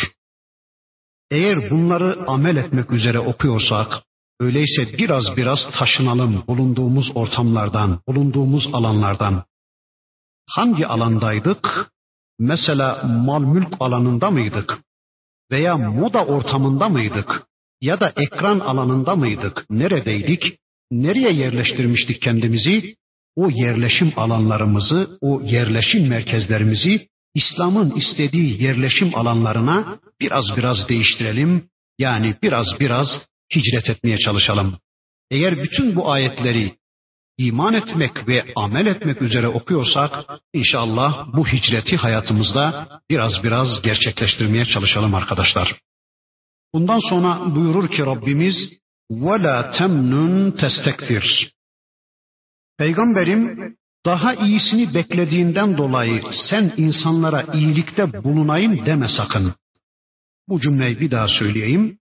Eğer bunları amel etmek üzere okuyorsak, öyleyse biraz biraz taşınalım bulunduğumuz ortamlardan, bulunduğumuz alanlardan. Hangi alandaydık? Mesela mal mülk alanında mıydık? Veya moda ortamında mıydık? Ya da ekran alanında mıydık? Neredeydik? Nereye yerleştirmiştik kendimizi? O yerleşim alanlarımızı, o yerleşim merkezlerimizi İslam'ın istediği yerleşim alanlarına biraz biraz değiştirelim. Yani biraz biraz hicret etmeye çalışalım. Eğer bütün bu ayetleri iman etmek ve amel etmek üzere okuyorsak inşallah bu hicreti hayatımızda biraz biraz gerçekleştirmeye çalışalım arkadaşlar. Bundan sonra buyurur ki Rabbimiz وَلَا تَمْنُنْ تَسْتَكْفِرْ Peygamberim daha iyisini beklediğinden dolayı sen insanlara iyilikte bulunayım deme sakın. Bu cümleyi bir daha söyleyeyim.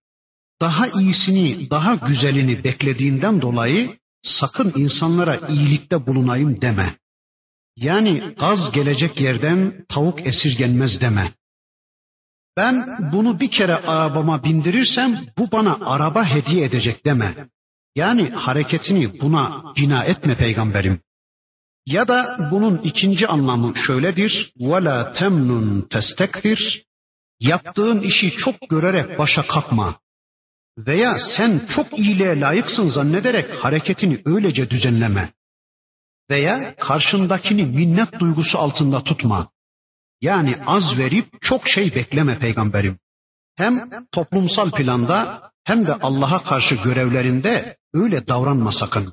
Daha iyisini, daha güzelini beklediğinden dolayı sakın insanlara iyilikte bulunayım deme. Yani gaz gelecek yerden tavuk esirgenmez deme. Ben bunu bir kere arabama bindirirsem bu bana araba hediye edecek deme. Yani hareketini buna bina etme peygamberim. Ya da bunun ikinci anlamı şöyledir. وَلَا تَمْنُنْ تَسْتَكْفِرْ Yaptığın işi çok görerek başa kalkma. Veya sen çok iyiliğe layıksın zannederek hareketini öylece düzenleme. Veya karşındakini minnet duygusu altında tutma. Yani az verip çok şey bekleme peygamberim. Hem toplumsal planda hem de Allah'a karşı görevlerinde öyle davranma sakın.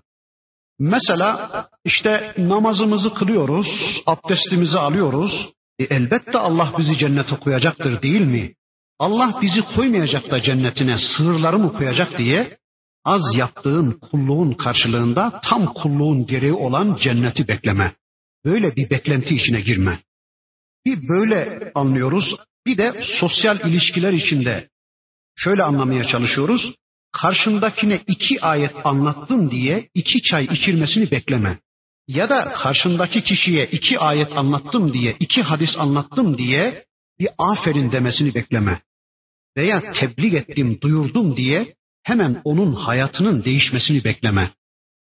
Mesela işte namazımızı kılıyoruz, abdestimizi alıyoruz. E elbette Allah bizi cennete koyacaktır değil mi? Allah bizi koymayacak da cennetine sığırları mı koyacak diye az yaptığın kulluğun karşılığında tam kulluğun gereği olan cenneti bekleme. Böyle bir beklenti içine girme. Bir böyle anlıyoruz. Bir de sosyal ilişkiler içinde şöyle anlamaya çalışıyoruz. Karşındakine iki ayet anlattım diye iki çay içirmesini bekleme. Ya da karşındaki kişiye iki ayet anlattım diye, iki hadis anlattım diye bir aferin demesini bekleme. Veya tebliğ ettim, duyurdum diye hemen onun hayatının değişmesini bekleme.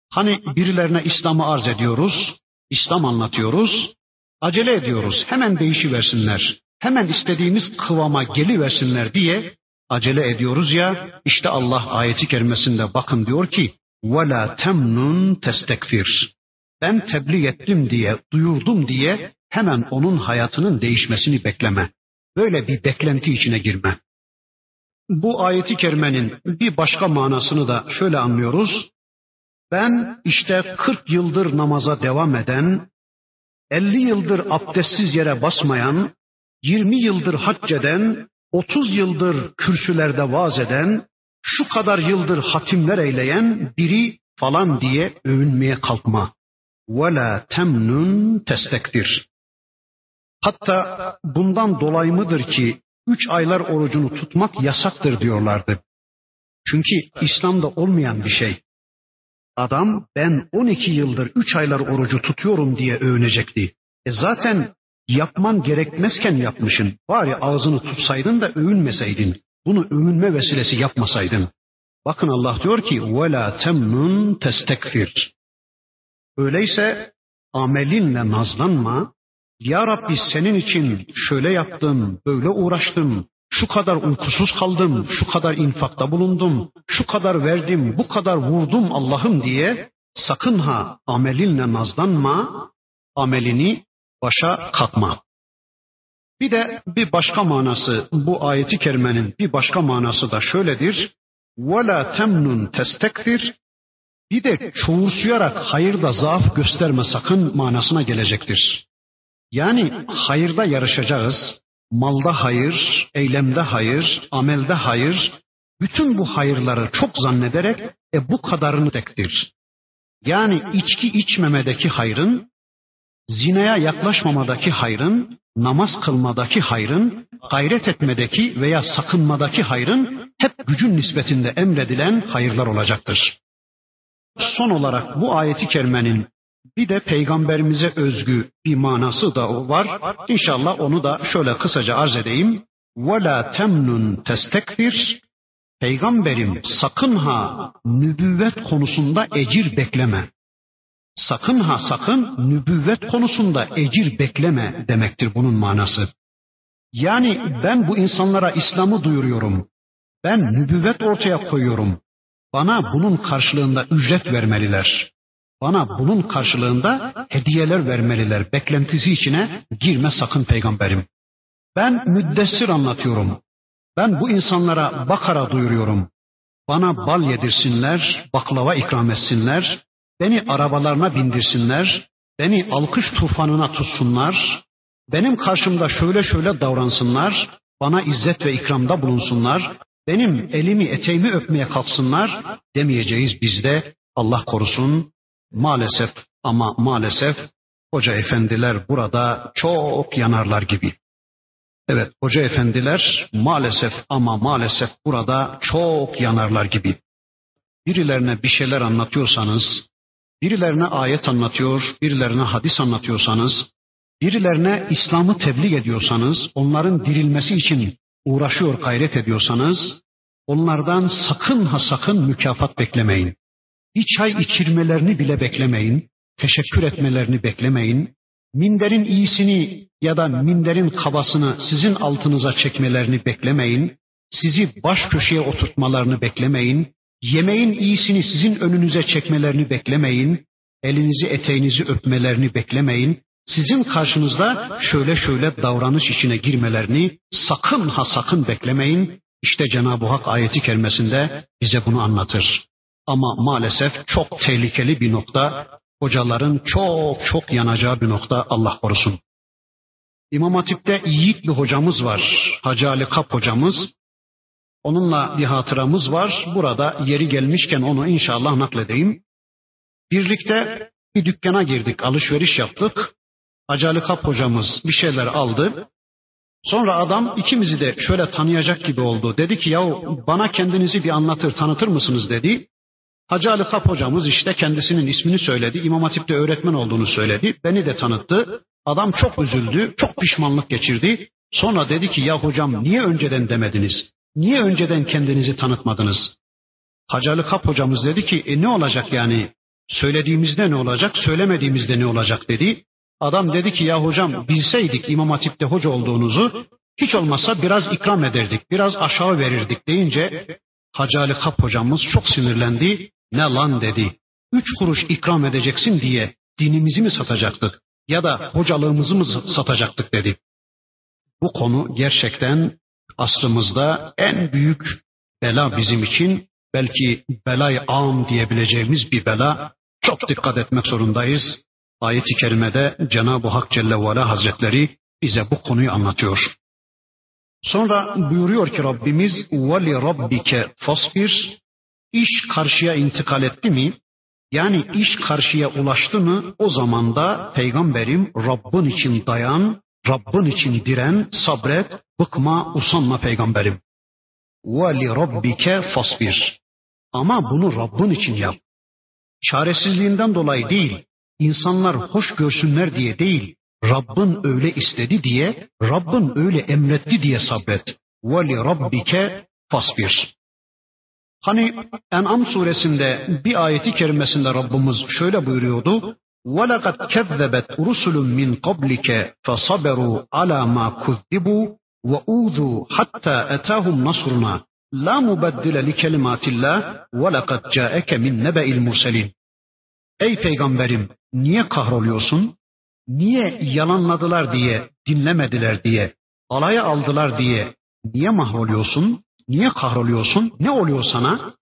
Hani birilerine İslam'ı arz ediyoruz, İslam anlatıyoruz, acele ediyoruz, hemen değişiversinler, hemen istediğimiz kıvama geliversinler diye acele ediyoruz ya, işte Allah ayeti kerimesinde bakın diyor ki, وَلَا تَمْنُنْ تَسْتَكْفِرْ Ben tebliğ ettim diye, duyurdum diye hemen onun hayatının değişmesini bekleme. Böyle bir beklenti içine girme. Bu ayeti kerimenin bir başka manasını da şöyle anlıyoruz. Ben işte 40 yıldır namaza devam eden, 50 yıldır abdestsiz yere basmayan, 20 yıldır hac eden, 30 yıldır kürsülerde vaaz eden, şu kadar yıldır hatimler eyleyen biri falan diye övünmeye kalkma. وَلَا temnun testektir. Hatta bundan dolayı mıdır ki üç aylar orucunu tutmak yasaktır diyorlardı. Çünkü İslam'da olmayan bir şey. Adam ben 12 yıldır 3 aylar orucu tutuyorum diye övünecekti. E zaten yapman gerekmezken yapmışın. Bari ağzını tutsaydın da övünmeseydin. Bunu övünme vesilesi yapmasaydın. Bakın Allah diyor ki وَلَا تَمْنُنْ تَسْتَكْفِرْ Öyleyse amelinle nazlanma. Ya Rabbi senin için şöyle yaptım, böyle uğraştım, şu kadar uykusuz kaldım, şu kadar infakta bulundum, şu kadar verdim, bu kadar vurdum Allah'ım diye sakın ha amelinle nazlanma, amelini başa kalkma. Bir de bir başka manası bu ayeti kerimenin bir başka manası da şöyledir. وَلَا تَمْنُنْ تَسْتَكْثِرْ Bir de çoğursuyarak hayırda zaaf gösterme sakın manasına gelecektir. Yani hayırda yarışacağız, malda hayır, eylemde hayır, amelde hayır, bütün bu hayırları çok zannederek e bu kadarını tektir. Yani içki içmemedeki hayrın, zinaya yaklaşmamadaki hayrın, namaz kılmadaki hayrın, gayret etmedeki veya sakınmadaki hayrın hep gücün nispetinde emredilen hayırlar olacaktır. Son olarak bu ayeti kerimenin bir de peygamberimize özgü bir manası da var. İnşallah onu da şöyle kısaca arz edeyim. وَلَا تَمْنُنْ تَسْتَكْفِرْ Peygamberim sakın ha nübüvvet konusunda ecir bekleme. Sakın ha sakın nübüvvet konusunda ecir bekleme demektir bunun manası. Yani ben bu insanlara İslam'ı duyuruyorum. Ben nübüvvet ortaya koyuyorum. Bana bunun karşılığında ücret vermeliler. Bana bunun karşılığında hediyeler vermeliler. Beklentisi içine girme sakın peygamberim. Ben müddessir anlatıyorum. Ben bu insanlara bakara duyuruyorum. Bana bal yedirsinler, baklava ikram etsinler, beni arabalarına bindirsinler, beni alkış tufanına tutsunlar, benim karşımda şöyle şöyle davransınlar, bana izzet ve ikramda bulunsunlar, benim elimi eteğimi öpmeye kalksınlar demeyeceğiz bizde Allah korusun Maalesef ama maalesef hoca efendiler burada çok yanarlar gibi. Evet hoca efendiler maalesef ama maalesef burada çok yanarlar gibi. Birilerine bir şeyler anlatıyorsanız, birilerine ayet anlatıyor, birilerine hadis anlatıyorsanız, birilerine İslam'ı tebliğ ediyorsanız, onların dirilmesi için uğraşıyor, gayret ediyorsanız, onlardan sakın ha sakın mükafat beklemeyin. Bir çay içirmelerini bile beklemeyin, teşekkür etmelerini beklemeyin, minderin iyisini ya da minderin kabasını sizin altınıza çekmelerini beklemeyin, sizi baş köşeye oturtmalarını beklemeyin, yemeğin iyisini sizin önünüze çekmelerini beklemeyin, elinizi eteğinizi öpmelerini beklemeyin, sizin karşınızda şöyle şöyle davranış içine girmelerini sakın ha sakın beklemeyin. İşte Cenab-ı Hak ayeti kerimesinde bize bunu anlatır. Ama maalesef çok tehlikeli bir nokta, hocaların çok çok yanacağı bir nokta Allah korusun. İmam Hatip'te yiğit bir hocamız var. Hacı Ali Kap hocamız. Onunla bir hatıramız var. Burada yeri gelmişken onu inşallah nakledeyim. Birlikte bir dükkana girdik, alışveriş yaptık. Hacı Ali Kap hocamız bir şeyler aldı. Sonra adam ikimizi de şöyle tanıyacak gibi oldu. Dedi ki yahu bana kendinizi bir anlatır, tanıtır mısınız dedi. Hacı Ali Kap hocamız işte kendisinin ismini söyledi. İmam Hatip'te öğretmen olduğunu söyledi. Beni de tanıttı. Adam çok üzüldü, çok pişmanlık geçirdi. Sonra dedi ki ya hocam niye önceden demediniz? Niye önceden kendinizi tanıtmadınız? Hacı Kap hocamız dedi ki e ne olacak yani? Söylediğimizde ne olacak, söylemediğimizde ne olacak dedi. Adam dedi ki ya hocam bilseydik İmam Hatip'te hoca olduğunuzu hiç olmazsa biraz ikram ederdik, biraz aşağı verirdik deyince Hacı Ali Kap hocamız çok sinirlendi. Ne lan dedi. Üç kuruş ikram edeceksin diye dinimizi mi satacaktık ya da hocalığımızı mı satacaktık dedi. Bu konu gerçekten aslımızda en büyük bela bizim için belki belay am diyebileceğimiz bir bela. Çok dikkat etmek zorundayız. Ayet-i kerimede Cenab-ı Hak Celle ve Ala Hazretleri bize bu konuyu anlatıyor. Sonra buyuruyor ki Rabbimiz وَلِ رَبِّكَ فَصْبِرْ iş karşıya intikal etti mi? Yani iş karşıya ulaştı mı? O zaman da peygamberim Rabbin için dayan, Rabbin için diren, sabret, bıkma, usanma peygamberim. Ve li rabbike fasbir. Ama bunu Rabbin için yap. Çaresizliğinden dolayı değil, insanlar hoş görsünler diye değil, Rabbin öyle istedi diye, Rabbin öyle emretti diye sabret. Ve li rabbike fasbir. Hani En'am suresinde bir ayeti kerimesinde Rabbimiz şöyle buyuruyordu. وَلَقَدْ كَذَّبَتْ رُسُلٌ مِّنْ قَبْلِكَ فَصَبَرُوا عَلَى مَا كُذِّبُوا وَأُوذُوا حَتَّى أَتَاهُمْ نَصْرُنَا لَا مُبَدِّلَ لِكَلِمَاتِ اللّٰهِ وَلَقَدْ جَاءَكَ مِنْ نَبَئِ الْمُرْسَلِينَ Ey peygamberim niye kahroluyorsun? Niye yalanladılar diye, dinlemediler diye, alaya aldılar diye niye mahroluyorsun? Niye kahroluyorsun? Ne oluyor sana?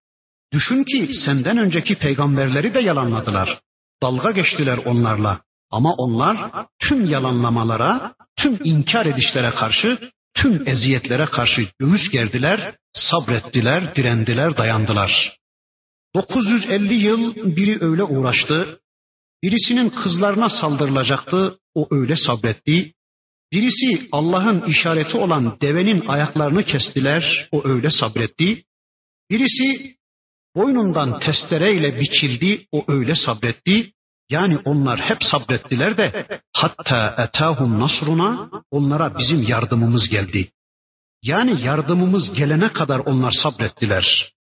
Düşün ki senden önceki peygamberleri de yalanladılar. Dalga geçtiler onlarla. Ama onlar tüm yalanlamalara, tüm inkar edişlere karşı, tüm eziyetlere karşı göğüs gerdiler, sabrettiler, direndiler, dayandılar. 950 yıl biri öyle uğraştı, birisinin kızlarına saldırılacaktı, o öyle sabretti, Birisi Allah'ın işareti olan devenin ayaklarını kestiler, o öyle sabretti. Birisi boynundan testereyle biçildi, o öyle sabretti. Yani onlar hep sabrettiler de hatta etahum nasruna onlara bizim yardımımız geldi. Yani yardımımız gelene kadar onlar sabrettiler.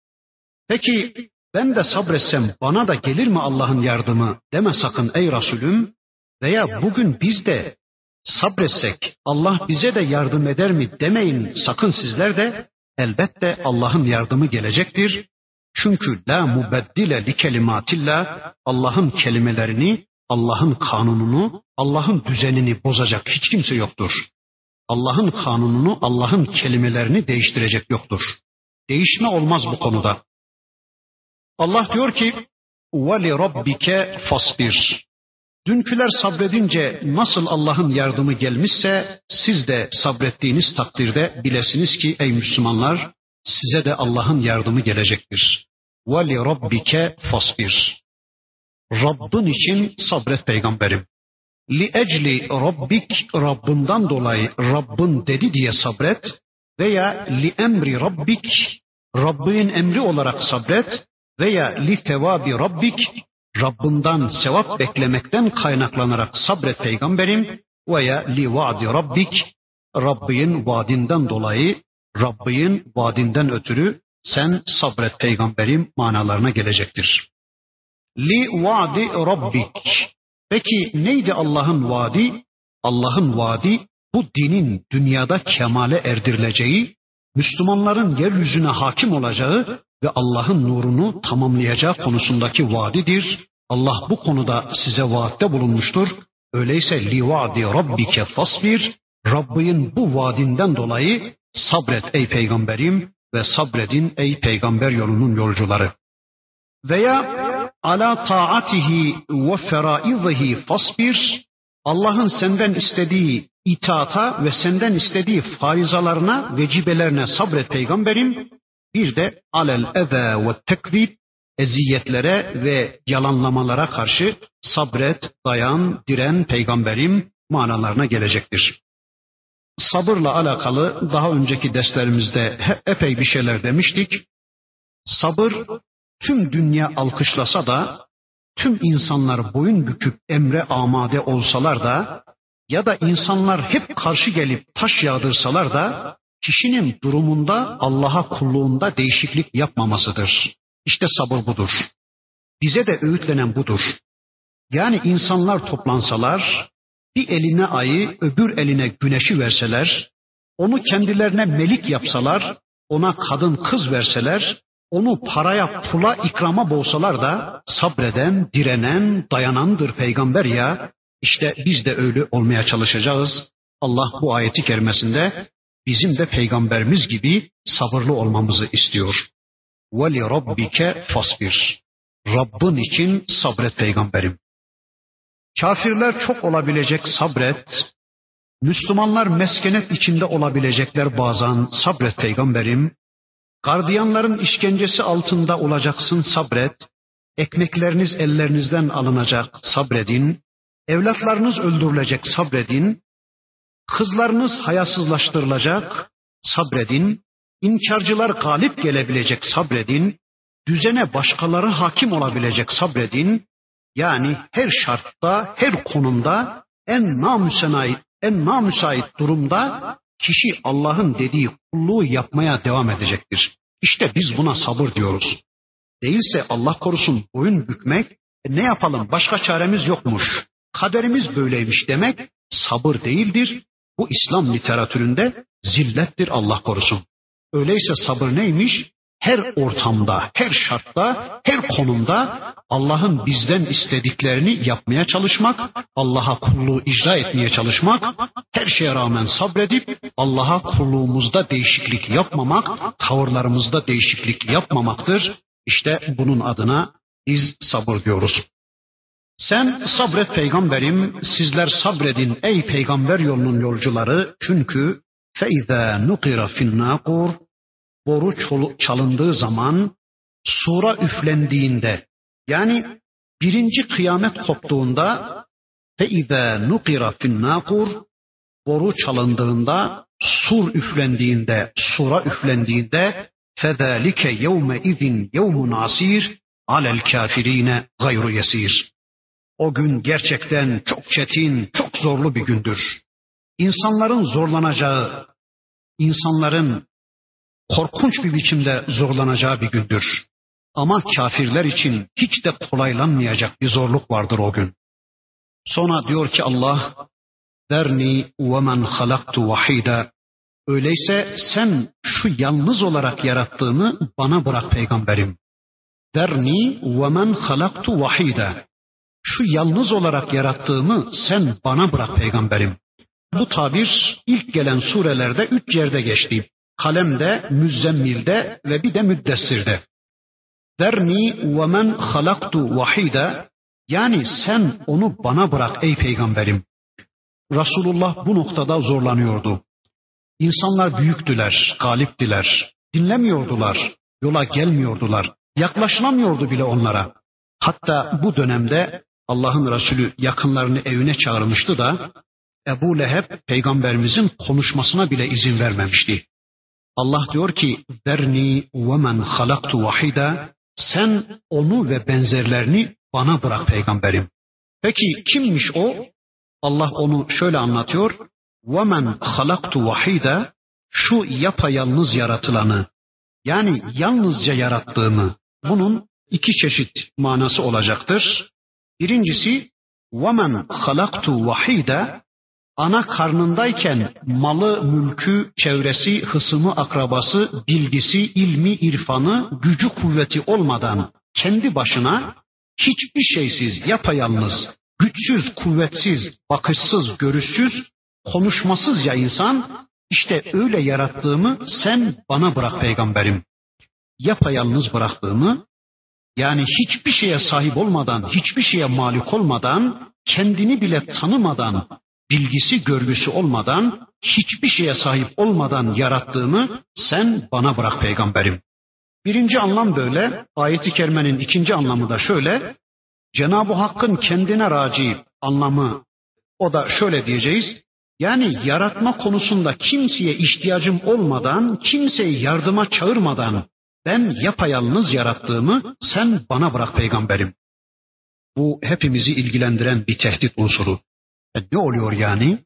Peki ben de sabretsem bana da gelir mi Allah'ın yardımı deme sakın ey Resulüm veya bugün biz de sabretsek Allah bize de yardım eder mi demeyin sakın sizler de elbette Allah'ın yardımı gelecektir. Çünkü la mubeddile li kelimatillah Allah'ın kelimelerini, Allah'ın kanununu, Allah'ın düzenini bozacak hiç kimse yoktur. Allah'ın kanununu, Allah'ın kelimelerini değiştirecek yoktur. Değişme olmaz bu konuda. Allah diyor ki: "Ve li rabbike fasbir." Dünküler sabredince nasıl Allah'ın yardımı gelmişse siz de sabrettiğiniz takdirde bilesiniz ki ey Müslümanlar size de Allah'ın yardımı gelecektir. Ve li rabbike fasbir. Rabbin için sabret peygamberim. Li ecli rabbik Rabbinden dolayı Rabbin dedi diye sabret veya li emri rabbik Rabbin emri olarak sabret veya li tevabi rabbik Rabbinden sevap beklemekten kaynaklanarak sabret peygamberim veya li vaadi rabbik Rabbin vaadinden dolayı Rabbin vaadinden ötürü sen sabret peygamberim manalarına gelecektir. Li vaadi rabbik. Peki neydi Allah'ın vaadi? Allah'ın vaadi bu dinin dünyada kemale erdirileceği, Müslümanların yeryüzüne hakim olacağı ve Allah'ın nurunu tamamlayacağı konusundaki vaadidir. Allah bu konuda size vaatte bulunmuştur. Öyleyse li vaadi rabbike fasbir. Rabbin bu vaadinden dolayı sabret ey peygamberim ve sabredin ey peygamber yolunun yolcuları. Veya ala taatihi ve feraizihi fasbir. Allah'ın senden istediği itaata ve senden istediği farizalarına, vecibelerine sabret peygamberim bir de alel eze ve tekzib eziyetlere ve yalanlamalara karşı sabret, dayan, diren peygamberim manalarına gelecektir. Sabırla alakalı daha önceki derslerimizde epey bir şeyler demiştik. Sabır tüm dünya alkışlasa da, tüm insanlar boyun büküp emre amade olsalar da, ya da insanlar hep karşı gelip taş yağdırsalar da kişinin durumunda Allah'a kulluğunda değişiklik yapmamasıdır. İşte sabır budur. Bize de öğütlenen budur. Yani insanlar toplansalar, bir eline ayı, öbür eline güneşi verseler, onu kendilerine melik yapsalar, ona kadın kız verseler, onu paraya, pula, ikrama boğsalar da sabreden, direnen, dayanandır peygamber ya. İşte biz de öyle olmaya çalışacağız. Allah bu ayeti kerimesinde bizim de peygamberimiz gibi sabırlı olmamızı istiyor. Veli rabbike fasbir. Rabbin için sabret peygamberim. Kafirler çok olabilecek sabret. Müslümanlar meskenet içinde olabilecekler bazen sabret peygamberim. Gardiyanların işkencesi altında olacaksın sabret. Ekmekleriniz ellerinizden alınacak sabredin. Evlatlarınız öldürülecek sabredin. Kızlarınız hayasızlaştırılacak sabredin. İnkarcılar galip gelebilecek sabredin. Düzene başkaları hakim olabilecek sabredin. Yani her şartta, her konumda en namüsait, en namüsait durumda kişi Allah'ın dediği kulluğu yapmaya devam edecektir. İşte biz buna sabır diyoruz. Değilse Allah korusun boyun bükmek, e ne yapalım başka çaremiz yokmuş, kaderimiz böyleymiş demek sabır değildir. Bu İslam literatüründe zillettir Allah korusun. Öyleyse sabır neymiş? her ortamda, her şartta, her konumda Allah'ın bizden istediklerini yapmaya çalışmak, Allah'a kulluğu icra etmeye çalışmak, her şeye rağmen sabredip Allah'a kulluğumuzda değişiklik yapmamak, tavırlarımızda değişiklik yapmamaktır. İşte bunun adına biz sabır diyoruz. Sen sabret peygamberim, sizler sabredin ey peygamber yolunun yolcuları çünkü feiza nukira fin nakur boru çalındığı zaman sura üflendiğinde yani birinci kıyamet koptuğunda fe izâ nukira fin nakur boru çalındığında sur üflendiğinde sura üflendiğinde fezalike yevme izin yevmun asir alel kafirine gayru yesir. O gün gerçekten çok çetin, çok zorlu bir gündür. İnsanların zorlanacağı, insanların korkunç bir biçimde zorlanacağı bir gündür. Ama kafirler için hiç de kolaylanmayacak bir zorluk vardır o gün. Sonra diyor ki Allah, derni ve men halaktu vahida. Öyleyse sen şu yalnız olarak yarattığını bana bırak peygamberim. Derni ve men halaktu vahida. Şu yalnız olarak yarattığımı sen bana bırak peygamberim. Bu tabir ilk gelen surelerde üç yerde geçti kalemde, müzzemmilde ve bir de müddessirde. Derni ve men halaktu vahide yani sen onu bana bırak ey peygamberim. Resulullah bu noktada zorlanıyordu. İnsanlar büyüktüler, galiptiler, dinlemiyordular, yola gelmiyordular, yaklaşılamıyordu bile onlara. Hatta bu dönemde Allah'ın Resulü yakınlarını evine çağırmıştı da Ebu Leheb peygamberimizin konuşmasına bile izin vermemişti. Allah diyor ki derni ve men halaktu vahida sen onu ve benzerlerini bana bırak peygamberim. Peki kimmiş o? Allah onu şöyle anlatıyor. Men halaktu vahida şu yapayalnız yaratılanı yani yalnızca yarattığımı bunun iki çeşit manası olacaktır. Birincisi وَمَنْ خَلَقْتُ وَحِيدًا ana karnındayken malı, mülkü, çevresi, hısımı, akrabası, bilgisi, ilmi, irfanı, gücü, kuvveti olmadan kendi başına hiçbir şeysiz, yapayalnız, güçsüz, kuvvetsiz, bakışsız, görüşsüz, konuşmasız ya insan, işte öyle yarattığımı sen bana bırak peygamberim. Yapayalnız bıraktığımı, yani hiçbir şeye sahip olmadan, hiçbir şeye malik olmadan, kendini bile tanımadan, bilgisi görgüsü olmadan, hiçbir şeye sahip olmadan yarattığımı sen bana bırak peygamberim. Birinci anlam böyle, ayeti kerimenin ikinci anlamı da şöyle, Cenab-ı Hakk'ın kendine raci anlamı, o da şöyle diyeceğiz, yani yaratma konusunda kimseye ihtiyacım olmadan, kimseyi yardıma çağırmadan ben yapayalnız yarattığımı sen bana bırak peygamberim. Bu hepimizi ilgilendiren bir tehdit unsuru. E ne oluyor yani?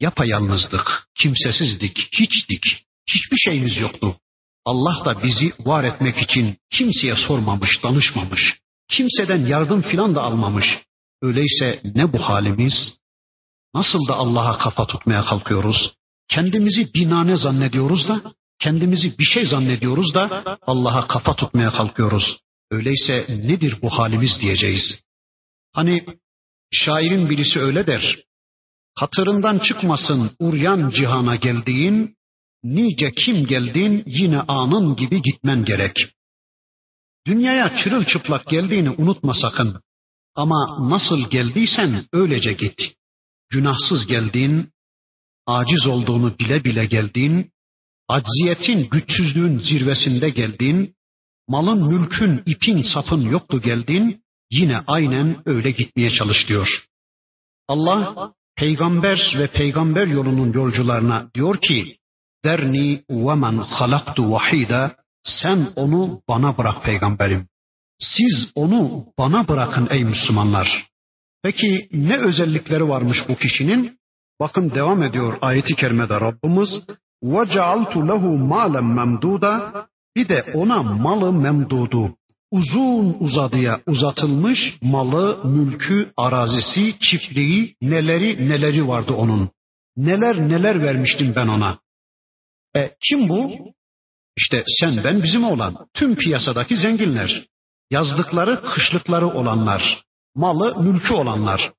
Yapayalnızdık, kimsesizdik, hiçtik, hiçbir şeyimiz yoktu. Allah da bizi var etmek için kimseye sormamış, danışmamış, kimseden yardım filan da almamış. Öyleyse ne bu halimiz? Nasıl da Allah'a kafa tutmaya kalkıyoruz? Kendimizi binane zannediyoruz da, kendimizi bir şey zannediyoruz da Allah'a kafa tutmaya kalkıyoruz. Öyleyse nedir bu halimiz diyeceğiz. Hani şairin birisi öyle der. Hatırından çıkmasın uryan cihana geldiğin, nice kim geldin yine anın gibi gitmen gerek. Dünyaya çırılçıplak geldiğini unutma sakın. Ama nasıl geldiysen öylece git. Günahsız geldin, aciz olduğunu bile bile geldin, acziyetin, güçsüzlüğün zirvesinde geldin, malın, mülkün, ipin, sapın yoktu geldin, yine aynen öyle gitmeye çalış diyor. Allah peygamber ve peygamber yolunun yolcularına diyor ki, derni ve men halaktu vahida, sen onu bana bırak peygamberim. Siz onu bana bırakın ey Müslümanlar. Peki ne özellikleri varmış bu kişinin? Bakın devam ediyor ayeti kerimede Rabbimiz. وَجَعَلْتُ لَهُ مَالًا مَمْدُودًا Bir de ona malı memdudu, uzun uzadıya uzatılmış malı, mülkü, arazisi, çiftliği, neleri neleri vardı onun. Neler neler vermiştim ben ona. E kim bu? İşte sen ben bizim olan tüm piyasadaki zenginler. Yazdıkları kışlıkları olanlar, malı mülkü olanlar.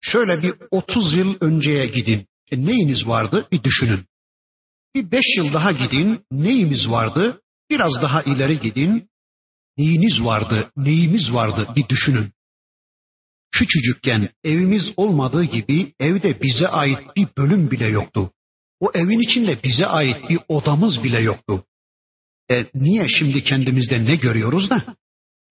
Şöyle bir 30 yıl önceye gidin. E neyiniz vardı bir düşünün. Bir beş yıl daha gidin, neyimiz vardı? Biraz daha ileri gidin, neyiniz vardı, neyimiz vardı bir düşünün. Küçücükken evimiz olmadığı gibi evde bize ait bir bölüm bile yoktu. O evin içinde bize ait bir odamız bile yoktu. E niye şimdi kendimizde ne görüyoruz da?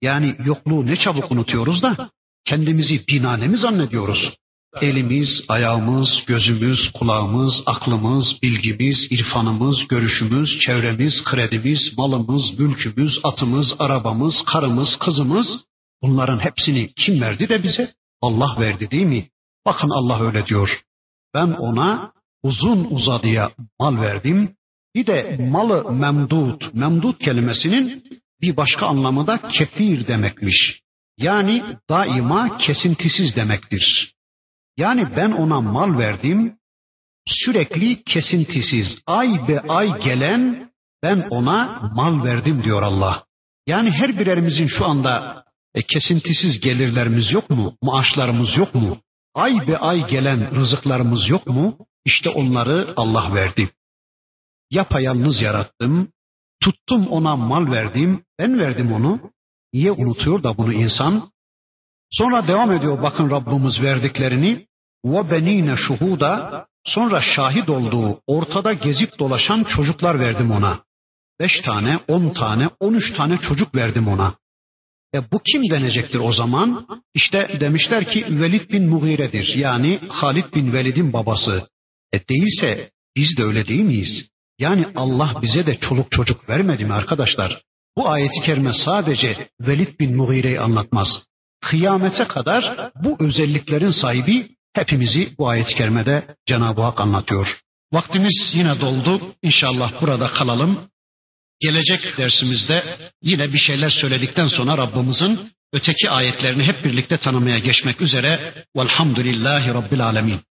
Yani yokluğu ne çabuk unutuyoruz da kendimizi binane mi zannediyoruz? Elimiz, ayağımız, gözümüz, kulağımız, aklımız, bilgimiz, irfanımız, görüşümüz, çevremiz, kredimiz, malımız, mülkümüz, atımız, arabamız, karımız, kızımız bunların hepsini kim verdi de bize? Allah verdi değil mi? Bakın Allah öyle diyor. Ben ona uzun uzadıya mal verdim. Bir de malı memdut, memdut kelimesinin bir başka anlamı da kefir demekmiş. Yani daima kesintisiz demektir. Yani ben ona mal verdim, sürekli kesintisiz, ay be ay gelen ben ona mal verdim diyor Allah. Yani her birerimizin şu anda e, kesintisiz gelirlerimiz yok mu? Maaşlarımız yok mu? Ay be ay gelen rızıklarımız yok mu? İşte onları Allah verdi. Yapayalnız yarattım, tuttum ona mal verdim, ben verdim onu. Niye unutuyor da bunu insan? Sonra devam ediyor bakın Rabbimiz verdiklerini. Ve benine şuhuda sonra şahit olduğu ortada gezip dolaşan çocuklar verdim ona. Beş tane, on tane, on üç tane çocuk verdim ona. E bu kim denecektir o zaman? İşte demişler ki Velid bin Mughire'dir. Yani Halid bin Velid'in babası. E değilse biz de öyle değil miyiz? Yani Allah bize de çoluk çocuk vermedi mi arkadaşlar? Bu ayeti kerime sadece Velid bin Mughire'yi anlatmaz. Kıyamete kadar bu özelliklerin sahibi hepimizi bu ayet-i kerimede Cenab-ı Hak anlatıyor. Vaktimiz yine doldu. İnşallah burada kalalım. Gelecek dersimizde yine bir şeyler söyledikten sonra Rabbimizin öteki ayetlerini hep birlikte tanımaya geçmek üzere. Velhamdülillahi Rabbil Alemin.